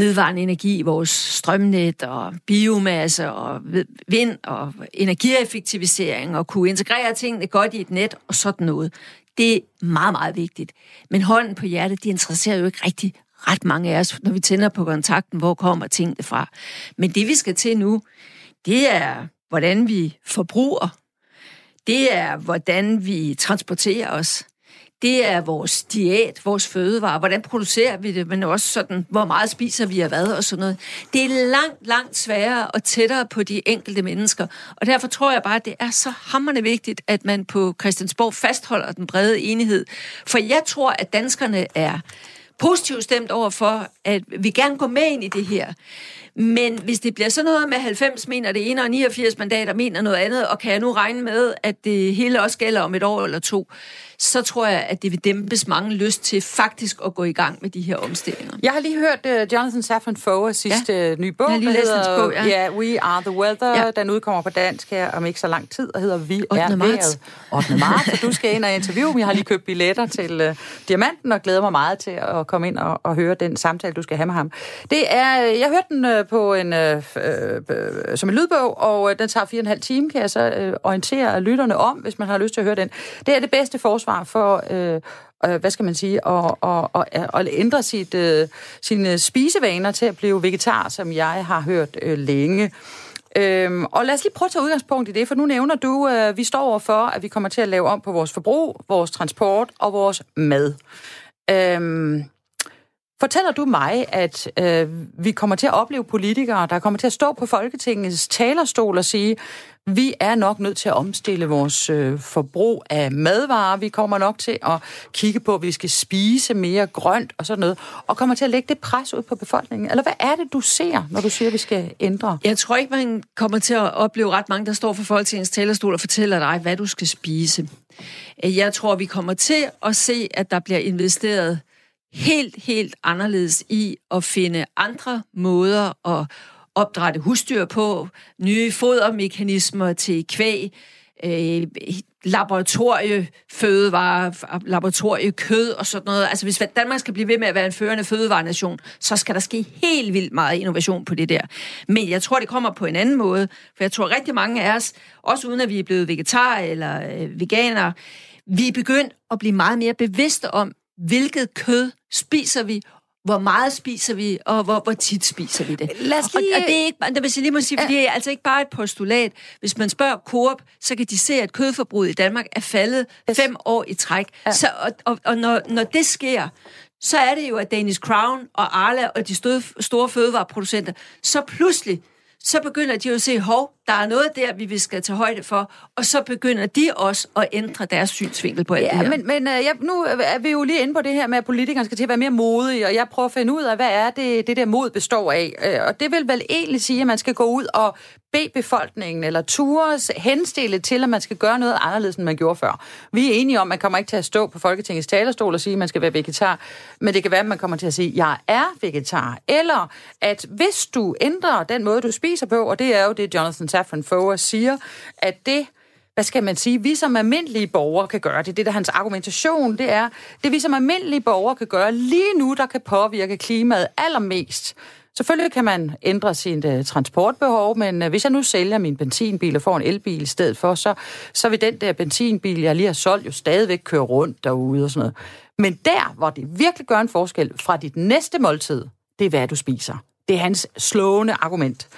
vedvarende energi i vores strømnet og biomasse og vind og energieffektivisering og kunne integrere tingene godt i et net og sådan noget. Det er meget, meget vigtigt. Men hånden på hjertet, det interesserer jo ikke rigtig ret mange af os, når vi tænder på kontakten, hvor kommer tingene fra. Men det, vi skal til nu, det er, hvordan vi forbruger. Det er, hvordan vi transporterer os det er vores diæt, vores fødevare, hvordan producerer vi det, men også sådan, hvor meget spiser vi af hvad og sådan noget. Det er langt, langt sværere og tættere på de enkelte mennesker, og derfor tror jeg bare, at det er så hammerne vigtigt, at man på Christiansborg fastholder den brede enighed. For jeg tror, at danskerne er positivt stemt over for, at vi gerne går med ind i det her. Men hvis det bliver sådan noget med 90 mener det ene, og 89 mandater mener noget andet, og kan jeg nu regne med, at det hele også gælder om et år eller to, så tror jeg, at det vil dæmpes mange lyst til faktisk at gå i gang med de her omstillinger. Jeg har lige hørt uh, Jonathan Safran Foer sidste ja. nye bog, jeg har lige læst hans bog, ja. ja. We Are The Weather. Ja. Den udkommer på dansk her om ikke så lang tid, og hedder Vi 8. er marts. vejret. 8. marts, du skal ind og interviewe Jeg har lige købt billetter til uh, Diamanten, og glæder mig meget til at komme ind og, og høre den samtale, du skal have med ham. Det er, jeg hørte den uh, på en, øh, øh, som en lydbog, og øh, den tager fire og en halv time, kan jeg så øh, orientere lytterne om, hvis man har lyst til at høre den. Det er det bedste forsvar for... Øh, øh, hvad skal man sige, og, og, og, og ændre sit, øh, sine spisevaner til at blive vegetar, som jeg har hørt øh, længe. Øhm, og lad os lige prøve at tage udgangspunkt i det, for nu nævner du, øh, vi står overfor, at vi kommer til at lave om på vores forbrug, vores transport og vores mad. Øhm, Fortæller du mig, at øh, vi kommer til at opleve politikere, der kommer til at stå på Folketingets talerstol og sige, vi er nok nødt til at omstille vores øh, forbrug af madvarer. Vi kommer nok til at kigge på, at vi skal spise mere grønt og sådan noget, og kommer til at lægge det pres ud på befolkningen. Eller hvad er det, du ser, når du siger, at vi skal ændre? Jeg tror ikke, man kommer til at opleve ret mange, der står for Folketingets talerstol og fortæller dig, hvad du skal spise. Jeg tror, vi kommer til at se, at der bliver investeret helt, helt anderledes i at finde andre måder at opdrætte husdyr på, nye fodermekanismer til kvæg, øh, laboratoriefødevarer, laboratoriekød og sådan noget. Altså hvis Danmark skal blive ved med at være en førende fødevarenation, så skal der ske helt vildt meget innovation på det der. Men jeg tror, det kommer på en anden måde, for jeg tror rigtig mange af os, også uden at vi er blevet vegetar eller øh, veganer, vi er begyndt at blive meget mere bevidste om, hvilket kød spiser vi, hvor meget spiser vi, og hvor, hvor tit spiser vi det. Lad os lige... Og, og det er ikke, det vil jeg lige må sige, fordi det er altså ikke bare et postulat. Hvis man spørger Coop, så kan de se, at kødforbruget i Danmark er faldet yes. fem år i træk. Ja. Så, og og, og når, når det sker, så er det jo, at Danish Crown og Arla og de store, store fødevareproducenter, så pludselig så begynder de jo at se, hov, der er noget der, vi skal tage højde for, og så begynder de også at ændre deres synsvinkel på alt ja, det her. Men, men uh, ja, nu er vi jo lige inde på det her med, at politikerne skal til at være mere modige, og jeg prøver at finde ud af, hvad er det, det der mod består af. Uh, og det vil vel egentlig sige, at man skal gå ud og bede befolkningen eller tures henstille til, at man skal gøre noget anderledes, end man gjorde før. Vi er enige om, at man kommer ikke til at stå på Folketingets talerstol og sige, at man skal være vegetar, men det kan være, at man kommer til at sige, at jeg er vegetar. Eller at hvis du ændrer den måde, du spiser på, og det er jo det, Jonathan Safran Foer siger, at det hvad skal man sige, vi som almindelige borgere kan gøre, det er det, der hans argumentation, det er, det vi som almindelige borgere kan gøre lige nu, der kan påvirke klimaet allermest, Selvfølgelig kan man ændre sin uh, øh, transportbehov, men uh, hvis jeg nu sælger min benzinbil og får en elbil i stedet for, så, så vil den der benzinbil, jeg lige har solgt, jo stadigvæk køre rundt derude og sådan noget. Men der, hvor det virkelig gør en forskel fra dit næste måltid, det er, hvad du spiser. Det er hans slående argument.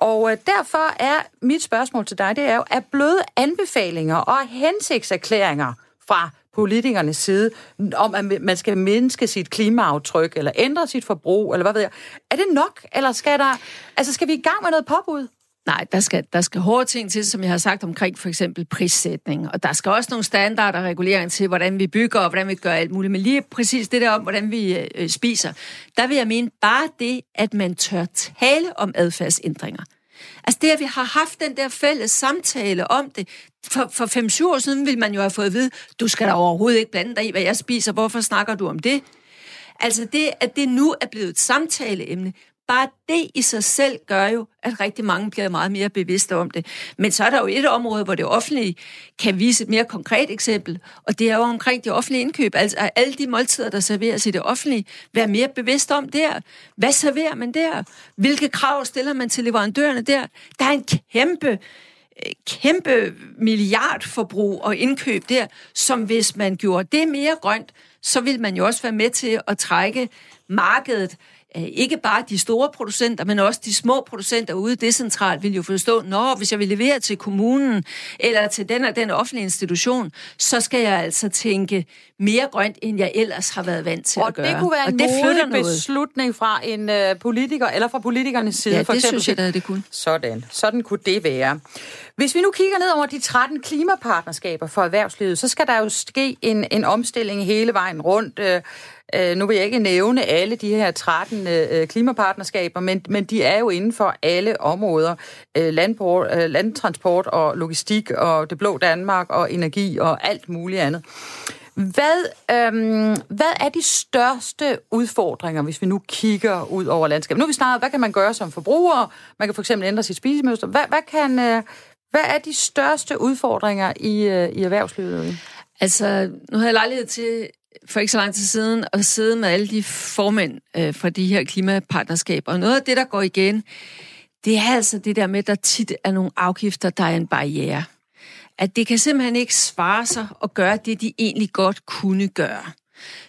Og øh, derfor er mit spørgsmål til dig, det er jo, er bløde anbefalinger og hensigtserklæringer fra politikernes side, om at man skal mindske sit klimaaftryk, eller ændre sit forbrug, eller hvad ved jeg. Er det nok, eller skal der, altså skal vi i gang med noget påbud? Nej, der skal, der skal hårde ting til, som jeg har sagt omkring for eksempel prissætning. Og der skal også nogle standarder og regulering til, hvordan vi bygger og hvordan vi gør alt muligt. Men lige præcis det der om, hvordan vi øh, spiser, der vil jeg mene bare det, at man tør tale om adfærdsændringer. Altså det, at vi har haft den der fælles samtale om det. For, for 5-7 år siden ville man jo have fået at vide, du skal da overhovedet ikke blande dig i, hvad jeg spiser. Hvorfor snakker du om det? Altså det, at det nu er blevet et samtaleemne, bare det i sig selv gør jo, at rigtig mange bliver meget mere bevidste om det. Men så er der jo et område, hvor det offentlige kan vise et mere konkret eksempel, og det er jo omkring de offentlige indkøb. Altså alle de måltider, der serveres i det offentlige, vær mere bevidst om der. Hvad serverer man der? Hvilke krav stiller man til leverandørerne der? Der er en kæmpe øh, kæmpe milliardforbrug og indkøb der, som hvis man gjorde det mere grønt, så vil man jo også være med til at trække markedet ikke bare de store producenter, men også de små producenter ude decentralt vil jo forstå, når hvis jeg vil levere til kommunen eller til den og den offentlige institution, så skal jeg altså tænke mere grønt, end jeg ellers har været vant til og at gøre. Og det kunne være en det modig beslutning fra en uh, politiker, eller fra politikernes side. Ja, for det eksempel. synes jeg da, det kunne. Sådan. Sådan kunne det være. Hvis vi nu kigger ned over de 13 klimapartnerskaber for erhvervslivet, så skal der jo ske en, en omstilling hele vejen rundt. Øh, øh nu vil jeg ikke nævne alle de her 13 øh, øh, klimapartnerskaber, men, men de er jo inden for alle områder. Øh, landbrug, øh, landtransport og logistik og det blå Danmark og energi og alt muligt andet. Hvad, øhm, hvad er de største udfordringer, hvis vi nu kigger ud over landskabet? Nu har vi snakket, hvad kan man gøre som forbruger? Man kan for eksempel ændre sit spisemønster. Hvad, hvad, kan, øh, hvad er de største udfordringer i, øh, i erhvervslivet? Altså, nu har jeg lejlighed til for ikke så lang tid siden at sidde med alle de formænd øh, fra de her klimapartnerskaber. Og noget af det, der går igen, det er altså det der med, at der tit er nogle afgifter, der er en barriere at det kan simpelthen ikke svare sig at gøre det, de egentlig godt kunne gøre.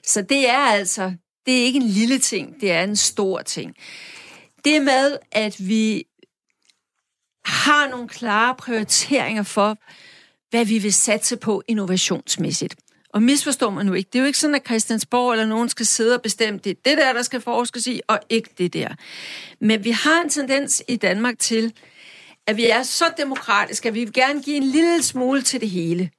Så det er altså, det er ikke en lille ting, det er en stor ting. Det med, at vi har nogle klare prioriteringer for, hvad vi vil satse på innovationsmæssigt. Og misforstår man nu ikke. Det er jo ikke sådan, at Christiansborg eller nogen skal sidde og bestemme, det er det der, der skal forskes i, og ikke det der. Men vi har en tendens i Danmark til, at vi er så demokratiske, at vi vil gerne give en lille smule til det hele.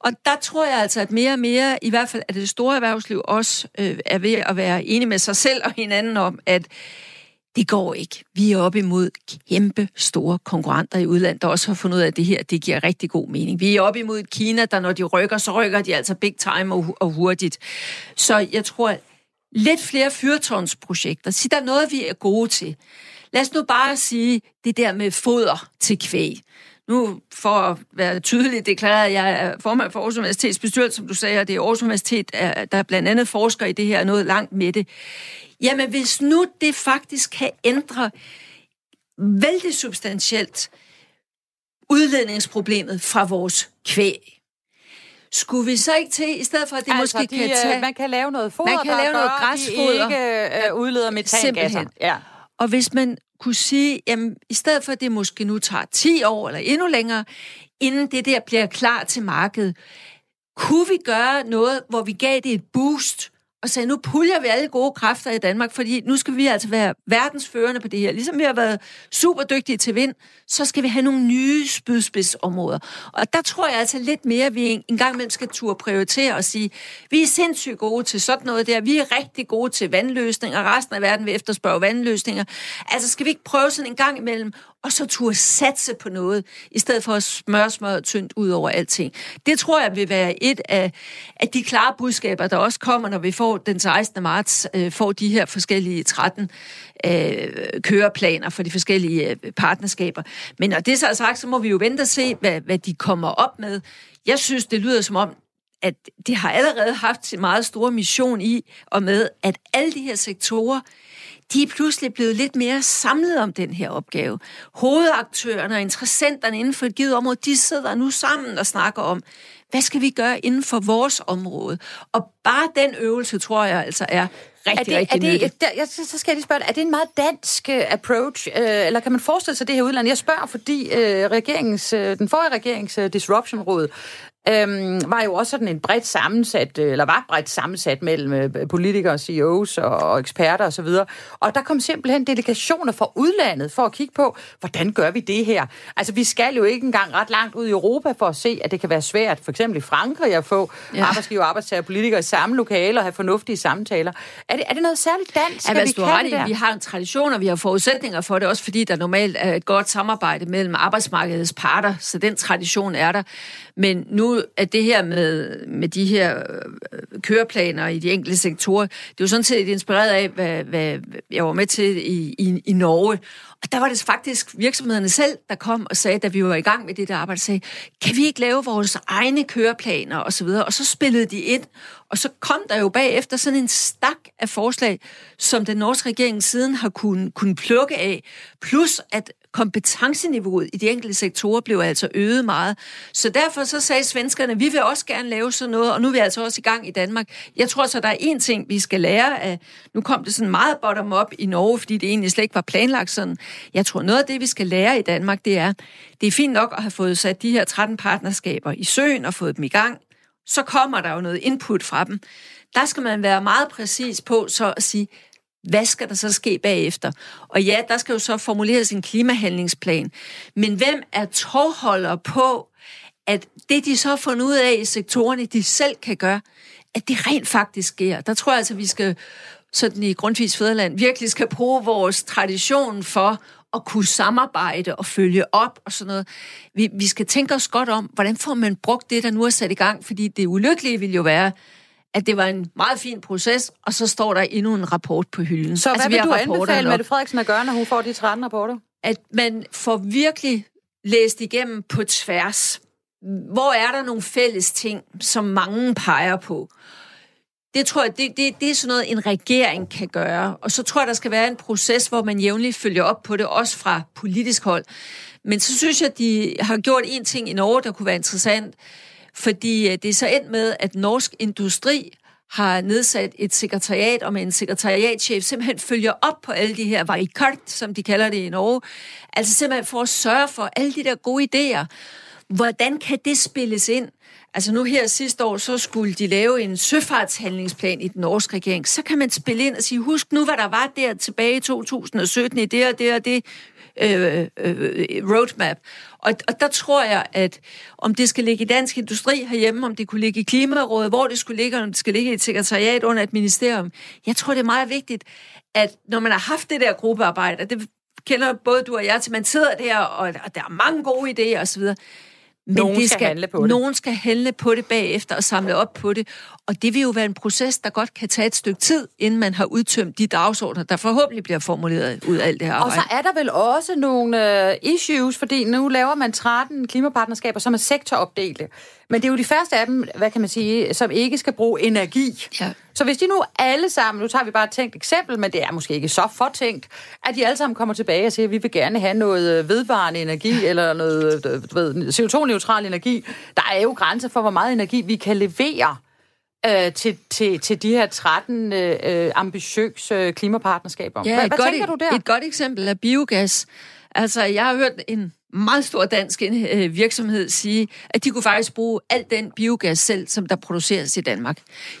Og der tror jeg altså, at mere og mere, i hvert fald at det store erhvervsliv også øh, er ved at være enige med sig selv og hinanden om, at det går ikke. Vi er op imod kæmpe store konkurrenter i udlandet, der også har fundet ud af, at det her det giver rigtig god mening. Vi er op imod Kina, der når de rykker, så rykker de altså big time og, og hurtigt. Så jeg tror, lidt flere fyrtårnsprojekter. Sig der er noget, vi er gode til. Lad os nu bare sige det der med foder til kvæg. Nu, for at være tydeligt deklareret, at jeg er formand for Aarhus Universitets bestyrelse, som du sagde, og det er Aarhus Universitet, der blandt andet forsker i det her, noget langt med det. Jamen, hvis nu det faktisk kan ændre vældig substantielt udledningsproblemet fra vores kvæg, skulle vi så ikke til, i stedet for at det altså, måske de, kan tage... Man kan lave noget foder, man kan lave noget græsfoder, de ikke uh, udleder metangasser. Ja. Og hvis man kunne sige, jamen, i stedet for at det måske nu tager 10 år eller endnu længere, inden det der bliver klar til markedet, kunne vi gøre noget, hvor vi gav det et boost, og sagde, nu puljer vi alle gode kræfter i Danmark, fordi nu skal vi altså være verdensførende på det her. Ligesom vi har været super dygtige til vind, så skal vi have nogle nye spydspidsområder. Og der tror jeg altså lidt mere, at vi en gang imellem skal turde prioritere og sige, vi er sindssygt gode til sådan noget der. Vi er rigtig gode til vandløsninger. Resten af verden vil efterspørge vandløsninger. Altså skal vi ikke prøve sådan en gang imellem og så turde satse på noget, i stedet for at smøre smør tyndt ud over alting. Det tror jeg vil være et af, af de klare budskaber, der også kommer, når vi får den 16. marts, øh, får de her forskellige 13 øh, køreplaner for de forskellige øh, partnerskaber. Men når det så er sagt, så må vi jo vente og se, hvad, hvad de kommer op med. Jeg synes, det lyder som om, at det har allerede haft sin meget store mission i og med, at alle de her sektorer, de er pludselig blevet lidt mere samlet om den her opgave. Hovedaktørerne og interessenterne inden for et givet område, de sidder nu sammen og snakker om, hvad skal vi gøre inden for vores område? Og bare den øvelse, tror jeg altså er rigtig, er det, rigtig er det, der, jeg, Så skal jeg lige spørge er det en meget dansk uh, approach, uh, eller kan man forestille sig det her udland? Jeg spørger, fordi uh, regeringens, den forrige regerings disruption-råd øhm, var jo også sådan en bredt sammensat, øh, eller var bredt sammensat mellem øh, politikere, CEOs og, og eksperter osv. Og, og der kom simpelthen delegationer fra udlandet for at kigge på, hvordan gør vi det her? Altså, vi skal jo ikke engang ret langt ud i Europa for at se, at det kan være svært, for eksempel i Frankrig, at få ja. arbejdsgiver, arbejdstager og politikere i samme lokale og have fornuftige samtaler. Er det, er det noget særligt dansk, ja, vi kan det Vi har en tradition, og vi har forudsætninger for det, også fordi der normalt er et godt samarbejde mellem arbejdsmarkedets parter, så den tradition er der. Men nu at det her med, med de her øh, køreplaner i de enkelte sektorer, det er jo sådan set inspireret af, hvad, hvad jeg var med til i, i, i Norge. Og der var det faktisk virksomhederne selv, der kom og sagde, da vi var i gang med det der arbejde, sagde, kan vi ikke lave vores egne køreplaner og så videre? Og så spillede de ind, og så kom der jo bagefter sådan en stak af forslag, som den norske regering siden har kunnet, kun plukke af, plus at kompetenceniveauet i de enkelte sektorer blev altså øget meget. Så derfor så sagde svenskerne, vi vil også gerne lave sådan noget, og nu er vi altså også i gang i Danmark. Jeg tror så, der er én ting, vi skal lære af. Nu kom det sådan meget bottom-up i Norge, fordi det egentlig slet ikke var planlagt sådan. Jeg tror, noget af det, vi skal lære i Danmark, det er, det er fint nok at have fået sat de her 13 partnerskaber i søen og fået dem i gang. Så kommer der jo noget input fra dem. Der skal man være meget præcis på så at sige, hvad skal der så ske bagefter? Og ja, der skal jo så formuleres en klimahandlingsplan. Men hvem er tovholder på, at det, de så har fundet ud af i sektorerne, de selv kan gøre, at det rent faktisk sker. Der tror jeg altså, vi skal sådan i Grundtvigs Fæderland virkelig skal bruge vores tradition for at kunne samarbejde og følge op og sådan noget. Vi, vi skal tænke os godt om, hvordan får man brugt det, der nu er sat i gang, fordi det ulykkelige vil jo være, at det var en meget fin proces, og så står der endnu en rapport på hylden. Så altså, hvad vil du anbefale Mette Frederiksen at gøre, når hun får de 13 rapporter? At man får virkelig læst igennem på tværs. Hvor er der nogle fælles ting, som mange peger på? Det tror jeg, det, det, det er sådan noget, en regering kan gøre. Og så tror jeg, der skal være en proces, hvor man jævnligt følger op på det, også fra politisk hold. Men så synes jeg, de har gjort en ting i Norge, der kunne være interessant. Fordi øh, det er så endt med, at norsk industri har nedsat et sekretariat, og med en sekretariatchef simpelthen følger op på alle de her varikart, som de kalder det i Norge. Altså simpelthen for at sørge for alle de der gode idéer. Hvordan kan det spilles ind? Altså nu her sidste år, så skulle de lave en søfartshandlingsplan i den norske regering. Så kan man spille ind og sige, husk nu, hvad der var der tilbage i 2017 i det og det og det øh, øh, øh roadmap. Og, og der tror jeg, at om det skal ligge i dansk industri herhjemme, om det kunne ligge i Klimarådet, hvor det skulle ligge, om det skal ligge i et sekretariat under et ministerium. Jeg tror, det er meget vigtigt, at når man har haft det der gruppearbejde, det kender både du og jeg til, man sidder der, og, og der er mange gode idéer osv., men nogen det skal, skal handle på det. Nogen skal handle på det bagefter og samle op på det. Og det vil jo være en proces, der godt kan tage et stykke tid, inden man har udtømt de dagsordner, der forhåbentlig bliver formuleret ud af alt det her arbejde. Og så er der vel også nogle uh, issues, fordi nu laver man 13 klimapartnerskaber, som er sektoropdelte. Men det er jo de første af dem, hvad kan man sige, som ikke skal bruge energi. Ja. Så hvis de nu alle sammen, nu tager vi bare et tænkt eksempel, men det er måske ikke så fortænkt, at de alle sammen kommer tilbage og siger, at vi vil gerne have noget øh, vedvarende energi, eller noget øh, du ved, CO2-neutral energi. Der er jo grænser for, hvor meget energi vi kan levere øh, til, til, til de her 13 øh, ambitiøse klimapartnerskaber. Ja, hvad, hvad godt, tænker du der? Et godt eksempel er biogas. Altså, jeg har hørt en meget stor dansk øh, virksomhed sige, at de kunne faktisk bruge al den biogas selv, som der produceres i Danmark.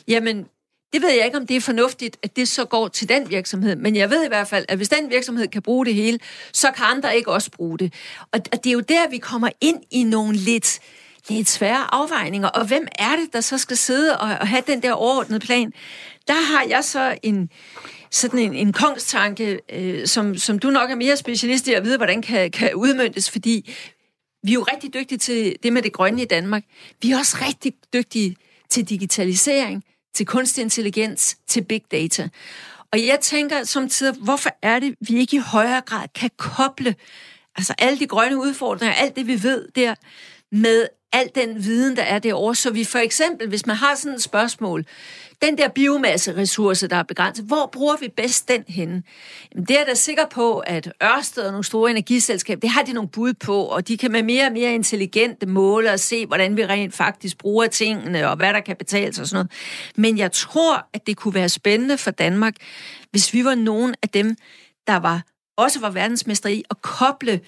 Jamen, det ved jeg ikke, om det er fornuftigt, at det så går til den virksomhed, men jeg ved i hvert fald, at hvis den virksomhed kan bruge det hele, så kan andre ikke også bruge det. Og det er jo der, vi kommer ind i nogle lidt, det er svære afvejninger. Og hvem er det, der så skal sidde og, og have den der overordnede plan? Der har jeg så en, sådan en, en kongstanke, øh, som, som du nok er mere specialist i at vide, hvordan kan, kan udmyndtes, fordi vi er jo rigtig dygtige til det med det grønne i Danmark. Vi er også rigtig dygtige til digitalisering, til kunstig intelligens, til big data. Og jeg tænker samtidig, hvorfor er det, vi ikke i højere grad kan koble altså alle de grønne udfordringer, alt det vi ved der, med al den viden, der er derovre. Så vi for eksempel, hvis man har sådan et spørgsmål, den der biomasse-ressource, der er begrænset, hvor bruger vi bedst den henne? Jamen, det er da sikker på, at Ørsted og nogle store energiselskaber, det har de nogle bud på, og de kan med mere og mere intelligente måle og se, hvordan vi rent faktisk bruger tingene, og hvad der kan betales og sådan noget. Men jeg tror, at det kunne være spændende for Danmark, hvis vi var nogen af dem, der var også var verdensmester i at koble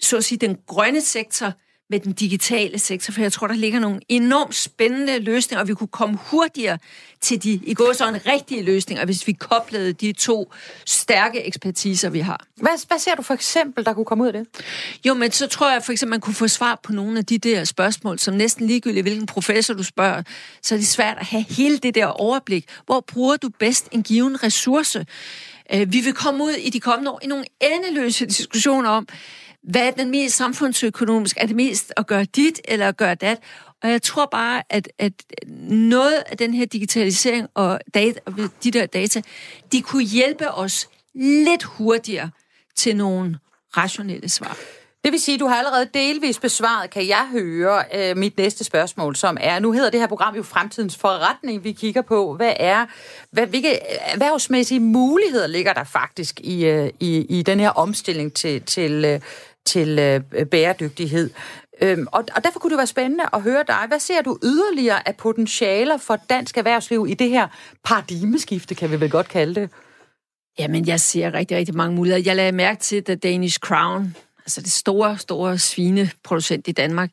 så at sige, den grønne sektor med den digitale sektor, for jeg tror, der ligger nogle enormt spændende løsninger, og vi kunne komme hurtigere til de i går så en rigtige løsninger, hvis vi koblede de to stærke ekspertiser, vi har. Hvad, hvad ser du for eksempel, der kunne komme ud af det? Jo, men så tror jeg for eksempel, man kunne få svar på nogle af de der spørgsmål, som næsten ligegyldigt, hvilken professor du spørger, så er det svært at have hele det der overblik. Hvor bruger du bedst en given ressource? Øh, vi vil komme ud i de kommende år i nogle endeløse diskussioner om, hvad er den mest samfundsøkonomisk? Er det mest at gøre dit, eller at gøre dat? Og jeg tror bare, at, at noget af den her digitalisering og data, de der data, de kunne hjælpe os lidt hurtigere til nogle rationelle svar. Det vil sige, at du har allerede delvis besvaret, kan jeg høre, øh, mit næste spørgsmål, som er, nu hedder det her program jo Fremtidens Forretning, vi kigger på. Hvad er, hvad, hvilke erhvervsmæssige muligheder ligger der faktisk i, øh, i, i den her omstilling til, til, øh, til øh, bæredygtighed. Øhm, og, og derfor kunne det være spændende at høre dig. Hvad ser du yderligere af potentialer for dansk erhvervsliv i det her paradigmeskifte, kan vi vel godt kalde det? Jamen, jeg ser rigtig, rigtig mange muligheder. Jeg lagde mærke til, at Danish Crown, altså det store, store svineproducent i Danmark,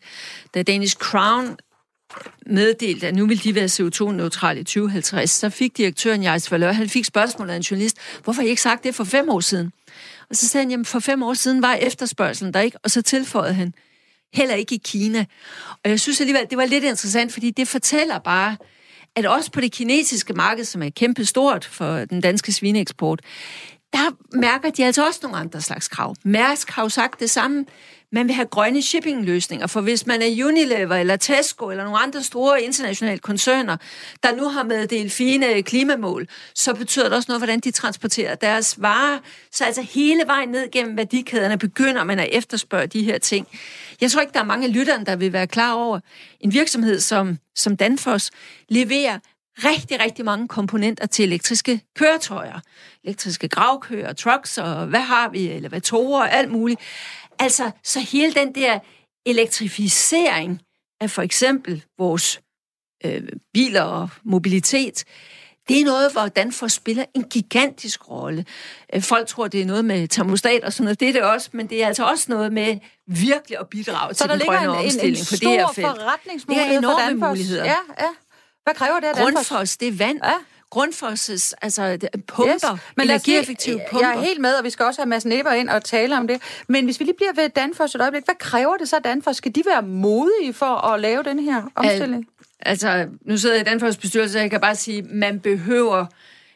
da Danish Crown meddelt, at nu vil de være CO2-neutrale i 2050, så fik direktøren Jais Valør, han fik spørgsmålet af en journalist, hvorfor har I ikke sagt det for fem år siden? Og så sagde han, jamen for fem år siden var efterspørgselen der ikke, og så tilføjede han, heller ikke i Kina. Og jeg synes alligevel, det var lidt interessant, fordi det fortæller bare, at også på det kinesiske marked, som er kæmpe stort for den danske svineeksport, der mærker de altså også nogle andre slags krav. Mærsk har jo sagt det samme. Man vil have grønne shippingløsninger, for hvis man er Unilever eller Tesco eller nogle andre store internationale koncerner, der nu har meddelt fine klimamål, så betyder det også noget, hvordan de transporterer deres varer. Så altså hele vejen ned gennem værdikæderne begynder man at efterspørge de her ting. Jeg tror ikke, der er mange lytterne, der vil være klar over, en virksomhed som, som Danfoss leverer rigtig, rigtig mange komponenter til elektriske køretøjer. Elektriske gravkører, trucks og hvad har vi, elevatorer og alt muligt. Altså, så hele den der elektrificering af for eksempel vores øh, biler og mobilitet, det er noget, hvor Danfoss spiller en gigantisk rolle. Øh, folk tror, det er noget med termostat og sådan noget. Det er det også, men det er altså også noget med virkelig at bidrage så til den grønne en, omstilling en, en på det her felt. Det er enorme muligheder. Ja, ja. Hvad kræver det af Danfoss? Grundfos, det er vand. Ja. Grundfosses, altså pumper, yes. Men energieffektive pumper. Jeg er helt med, og vi skal også have Mads Nebber ind og tale om det. Men hvis vi lige bliver ved Danfoss et øjeblik, hvad kræver det så Danfoss? Skal de være modige for at lave den her omstilling? Al- altså, nu sidder jeg i Danfoss bestyrelse, så jeg kan bare sige, man behøver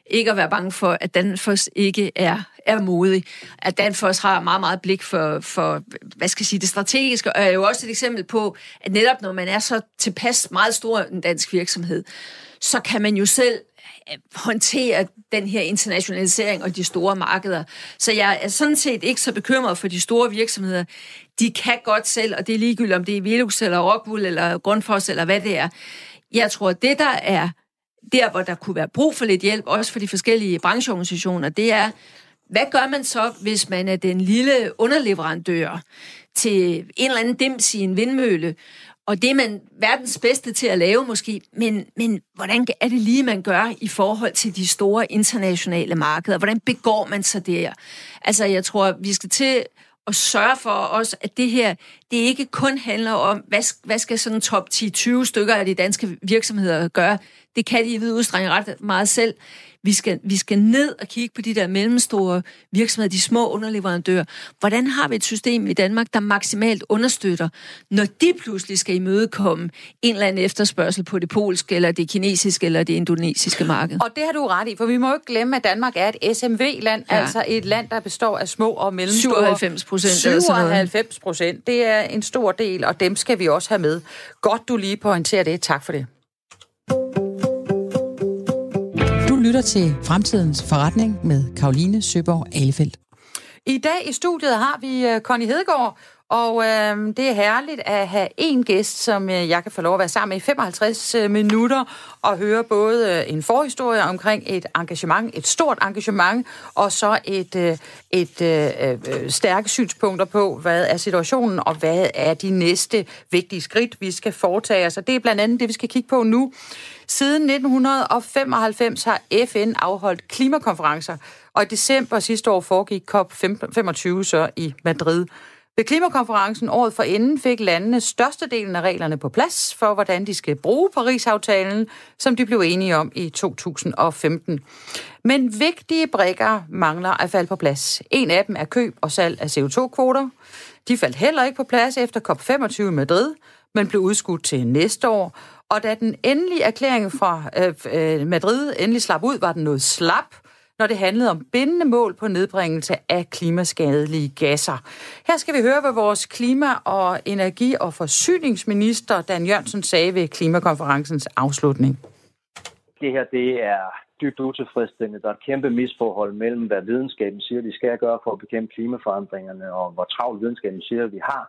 ikke at være bange for, at Danfoss ikke er, er modig. At Danfoss har meget, meget blik for, for, hvad skal jeg sige, det strategiske, og er jo også et eksempel på, at netop når man er så tilpas meget stor en dansk virksomhed, så kan man jo selv øh, håndtere den her internationalisering og de store markeder. Så jeg er sådan set ikke så bekymret for de store virksomheder. De kan godt selv, og det er ligegyldigt, om det er Velux eller Rockwool eller Grundfos eller hvad det er. Jeg tror, det, der er der, hvor der kunne være brug for lidt hjælp, også for de forskellige brancheorganisationer, det er, hvad gør man så, hvis man er den lille underleverandør til en eller anden dims i en vindmølle, og det er man verdens bedste til at lave måske, men, men hvordan er det lige, man gør i forhold til de store internationale markeder? Hvordan begår man sig der? Altså, jeg tror, vi skal til at sørge for os, at det her, det ikke kun handler om, hvad, hvad skal sådan top 10-20 stykker af de danske virksomheder gøre? Det kan de i vid udstrækning ret meget selv. Vi skal, vi skal ned og kigge på de der mellemstore virksomheder, de små underleverandører. Hvordan har vi et system i Danmark, der maksimalt understøtter, når de pludselig skal imødekomme en eller anden efterspørgsel på det polske, eller det kinesiske, eller det indonesiske marked? Og det har du ret i, for vi må jo ikke glemme, at Danmark er et SMV-land, ja. altså et land, der består af små og mellemstore. 97 procent. 97 procent. Det er en stor del, og dem skal vi også have med. Godt, du lige pointerer det. Tak for det. Lytter til Fremtidens Forretning med Karoline Søborg Alefeldt. I dag i studiet har vi øh, Connie Hedegaard, og øh, det er herligt at have en gæst, som øh, jeg kan få lov at være sammen med i 55 øh, minutter og høre både øh, en forhistorie omkring et engagement, et stort engagement, og så et, øh, et øh, øh, stærke synspunkter på, hvad er situationen, og hvad er de næste vigtige skridt, vi skal foretage os. Og det er blandt andet det, vi skal kigge på nu. Siden 1995 har FN afholdt klimakonferencer, og i december sidste år foregik COP25 så i Madrid. Ved klimakonferencen året for inden fik landene størstedelen af reglerne på plads for, hvordan de skal bruge Paris-aftalen, som de blev enige om i 2015. Men vigtige brikker mangler at falde på plads. En af dem er køb og salg af CO2-kvoter. De faldt heller ikke på plads efter COP25 i Madrid, men blev udskudt til næste år. Og da den endelige erklæring fra øh, øh, Madrid endelig slap ud, var den noget slap, når det handlede om bindende mål på nedbringelse af klimaskadelige gasser. Her skal vi høre, hvad vores klima- og energi- og forsyningsminister Dan Jørgensen sagde ved klimakonferencens afslutning. Det her, det er dybt utilfredsstillende. Der er et kæmpe misforhold mellem, hvad videnskaben siger, vi skal gøre for at bekæmpe klimaforandringerne, og hvor travlt videnskaben siger, vi har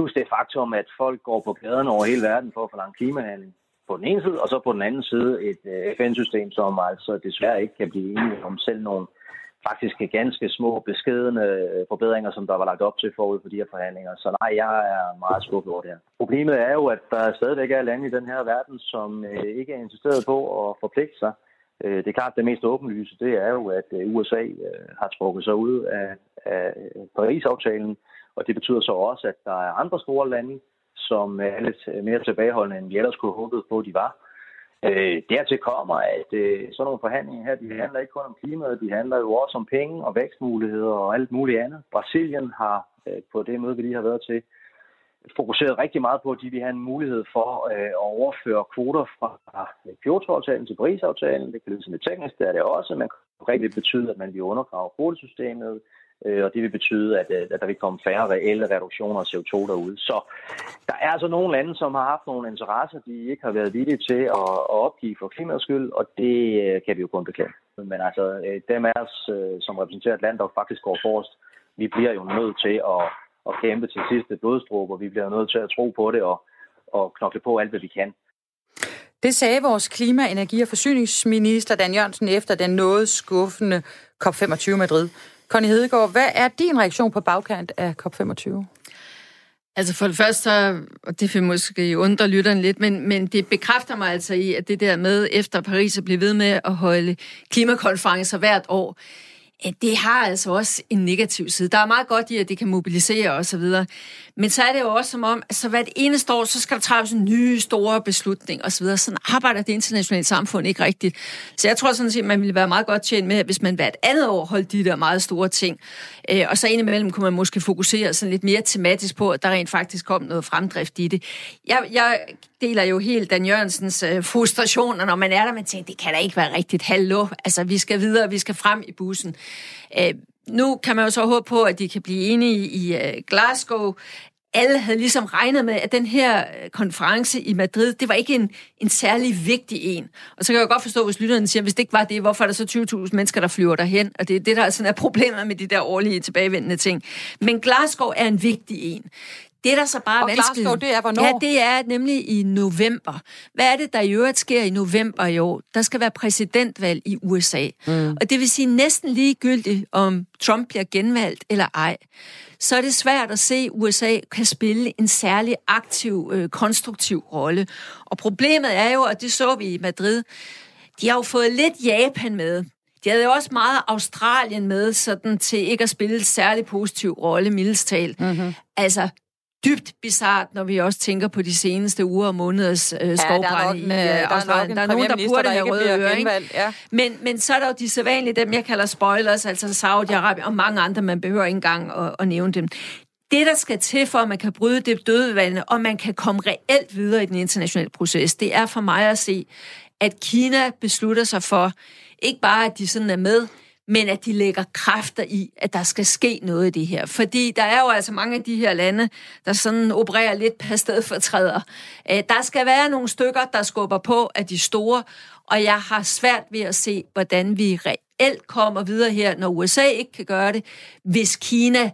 Plus det faktum, at folk går på gaderne over hele verden for at forlange klimahandling på den ene side, og så på den anden side et øh, FN-system, som altså desværre ikke kan blive enige om selv nogle faktisk ganske små beskedende øh, forbedringer, som der var lagt op til forud for de her forhandlinger. Så nej, jeg er meget skuffet over det her. Problemet er jo, at der stadigvæk er lande i den her verden, som øh, ikke er interesseret på at forpligte sig. Det er klart, det mest åbenlyse, det er jo, at USA har trukket sig ud af, af Paris-aftalen, og det betyder så også, at der er andre store lande, som er lidt øh, mere tilbageholdende, end vi ellers kunne håbet på, de var. Øh, dertil kommer, at øh, sådan nogle forhandlinger her, de handler ikke kun om klimaet, de handler jo også om penge og vækstmuligheder og alt muligt andet. Brasilien har øh, på det møde, vi lige har været til, fokuseret rigtig meget på, at de vil have en mulighed for øh, at overføre kvoter fra øh, Kyoto-aftalen til Paris-aftalen. Det kan lyde som lidt teknisk, det er det også, men det rigtig betyde, at man vil undergrave kvotesystemet, øh, og det vil betyde, at, øh, at der vil komme færre reelle reduktioner af CO2 derude. Så der er altså nogle lande, som har haft nogle interesser, de ikke har været villige til at, at opgive for klimaets skyld, og det øh, kan vi jo kun beklage. Men altså, øh, dem af os, som repræsenterer et land, der faktisk går forrest, vi bliver jo nødt til at, at kæmpe til sidste blodstrup, og vi bliver nødt til at tro på det og, og knokle på alt, hvad vi kan. Det sagde vores klima-, energi- og forsyningsminister Dan Jørgensen efter den noget skuffende COP25 Madrid. Connie Hedegaard, hvad er din reaktion på bagkant af COP25? Altså for det første, og det vil måske undre lytteren lidt, men, men det bekræfter mig altså i, at det der med efter Paris at blive ved med at holde klimakonferencer hvert år, Øh, det har altså også en negativ side. Der er meget godt i, at det kan mobilisere og så videre. Men så er det jo også som om, at så hvert eneste år, så skal der træffes en ny store beslutning og så videre. Sådan arbejder det internationale samfund ikke rigtigt. Så jeg tror sådan set, at man ville være meget godt tjent med, hvis man hvert andet år holdt de der meget store ting. Øh, og så indimellem kunne man måske fokusere sådan lidt mere tematisk på, at der rent faktisk kom noget fremdrift i det. Jeg, jeg deler jo helt Dan Jørgensens øh, frustrationer, når man er der, man tænker, det kan da ikke være rigtigt. Hallo, altså vi skal videre, vi skal frem i bussen. Øh, nu kan man jo så håbe på, at de kan blive enige i øh, Glasgow. Alle havde ligesom regnet med, at den her øh, konference i Madrid, det var ikke en, en særlig vigtig en. Og så kan jeg godt forstå, hvis lytterne siger, hvis det ikke var det, hvorfor er der så 20.000 mennesker, der flyver derhen? Og det er det, der sådan er problemet med de der årlige tilbagevendende ting. Men Glasgow er en vigtig en. Det, der så bare og vanskeligt... Og det er hvornår? Ja, det er nemlig i november. Hvad er det, der i øvrigt sker i november i år? Der skal være præsidentvalg i USA. Mm. Og det vil sige næsten ligegyldigt, om Trump bliver genvalgt eller ej. Så er det svært at se, at USA kan spille en særlig aktiv, øh, konstruktiv rolle. Og problemet er jo, og det så vi i Madrid, de har jo fået lidt Japan med. De havde jo også meget Australien med, sådan til ikke at spille en særlig positiv rolle, mildest Mm-hmm. Altså, dybt bizart, når vi også tænker på de seneste uger og måneders øh, skovbrand i øh, Australien. Der er, der er nogen, der burde have røde ører? Ja. Men, men så er der jo de sædvanlige, dem jeg kalder spoilers, altså Saudi-Arabien og mange andre, man behøver ikke engang at, at nævne dem. Det, der skal til for, at man kan bryde det dødvande, og man kan komme reelt videre i den internationale proces, det er for mig at se, at Kina beslutter sig for, ikke bare at de sådan er med, men at de lægger kræfter i, at der skal ske noget i det her. Fordi der er jo altså mange af de her lande, der sådan opererer lidt per sted for træder. Øh, der skal være nogle stykker, der skubber på af de store, og jeg har svært ved at se, hvordan vi reelt kommer videre her, når USA ikke kan gøre det, hvis Kina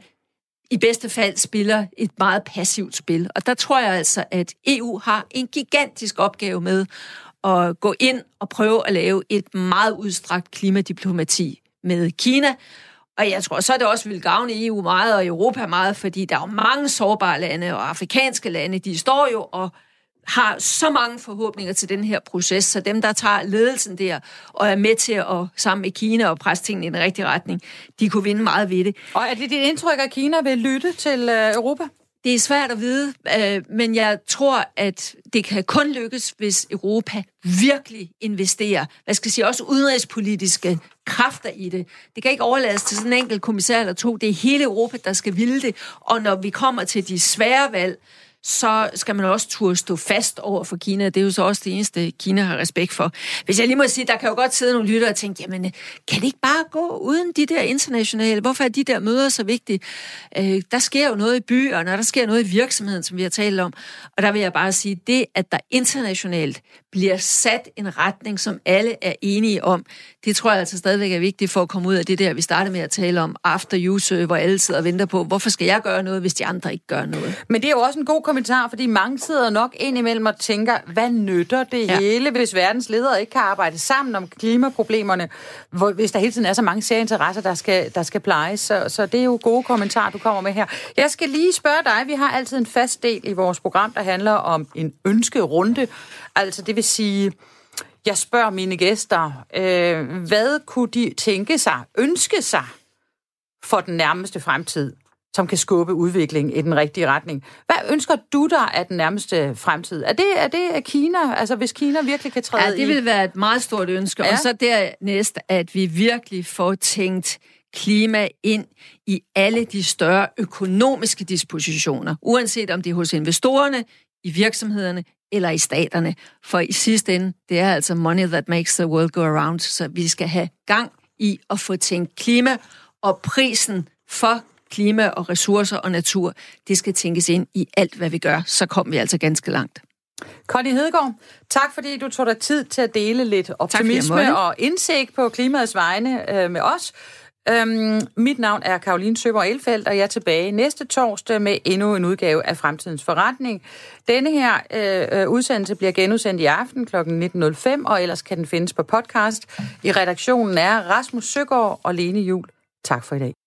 i bedste fald spiller et meget passivt spil. Og der tror jeg altså, at EU har en gigantisk opgave med at gå ind og prøve at lave et meget udstrakt klimadiplomati med Kina. Og jeg tror, så er det også vil gavne EU meget og Europa meget, fordi der er jo mange sårbare lande og afrikanske lande, de står jo og har så mange forhåbninger til den her proces, så dem, der tager ledelsen der og er med til at sammen med Kina og presse tingene i den rigtige retning, de kunne vinde meget ved det. Og er det dit indtryk, at Kina vil lytte til øh, Europa? Det er svært at vide, øh, men jeg tror, at det kan kun lykkes, hvis Europa virkelig investerer, hvad skal jeg sige, også udenrigspolitiske kræfter i det. Det kan ikke overlades til sådan en enkelt kommissær eller to. Det er hele Europa, der skal ville det. Og når vi kommer til de svære valg, så skal man også turde stå fast over for Kina. Det er jo så også det eneste, Kina har respekt for. Hvis jeg lige må sige, der kan jo godt sidde nogle lyttere og tænke, jamen, kan det ikke bare gå uden de der internationale? Hvorfor er de der møder så vigtige? Øh, der sker jo noget i byerne, og der sker noget i virksomheden, som vi har talt om. Og der vil jeg bare sige, det, at der internationalt bliver sat en retning, som alle er enige om, det tror jeg altså stadigvæk er vigtigt for at komme ud af det der, vi startede med at tale om, after use, hvor alle sidder og venter på, hvorfor skal jeg gøre noget, hvis de andre ikke gør noget? Men det er jo også en god kommentar, fordi mange sidder nok ind imellem og tænker, hvad nytter det ja. hele, hvis verdens ledere ikke kan arbejde sammen om klimaproblemerne, hvor, hvis der hele tiden er så mange særinteresser, der skal, der skal plejes. Så, så det er jo gode kommentarer, du kommer med her. Jeg skal lige spørge dig, vi har altid en fast del i vores program, der handler om en ønskerunde. Altså det vil sige, jeg spørger mine gæster, øh, hvad kunne de tænke sig, ønske sig for den nærmeste fremtid? Som kan skubbe udviklingen i den rigtige retning. Hvad ønsker du dig af den nærmeste fremtid? Er det, er det Kina? Altså hvis Kina virkelig kan træde Ja, det vil være et meget stort ønske. Ja. Og så dernæst, at vi virkelig får tænkt klima ind i alle de større økonomiske dispositioner, uanset om det er hos investorerne, i virksomhederne eller i staterne. For i sidste ende, det er altså money that makes the world go around, så vi skal have gang i at få tænkt klima, og prisen for klima og ressourcer og natur, det skal tænkes ind i alt, hvad vi gør. Så kommer vi altså ganske langt. Connie Hedegaard, tak fordi du tog dig tid til at dele lidt optimisme og indsigt på klimaets vegne øh, med os. Øhm, mit navn er Karoline Søber Elfeldt, og jeg er tilbage næste torsdag med endnu en udgave af Fremtidens Forretning. Denne her øh, øh udsendelse bliver genudsendt i aften kl. 19.05, og ellers kan den findes på podcast. I redaktionen er Rasmus Søgaard og Lene Jul. Tak for i dag.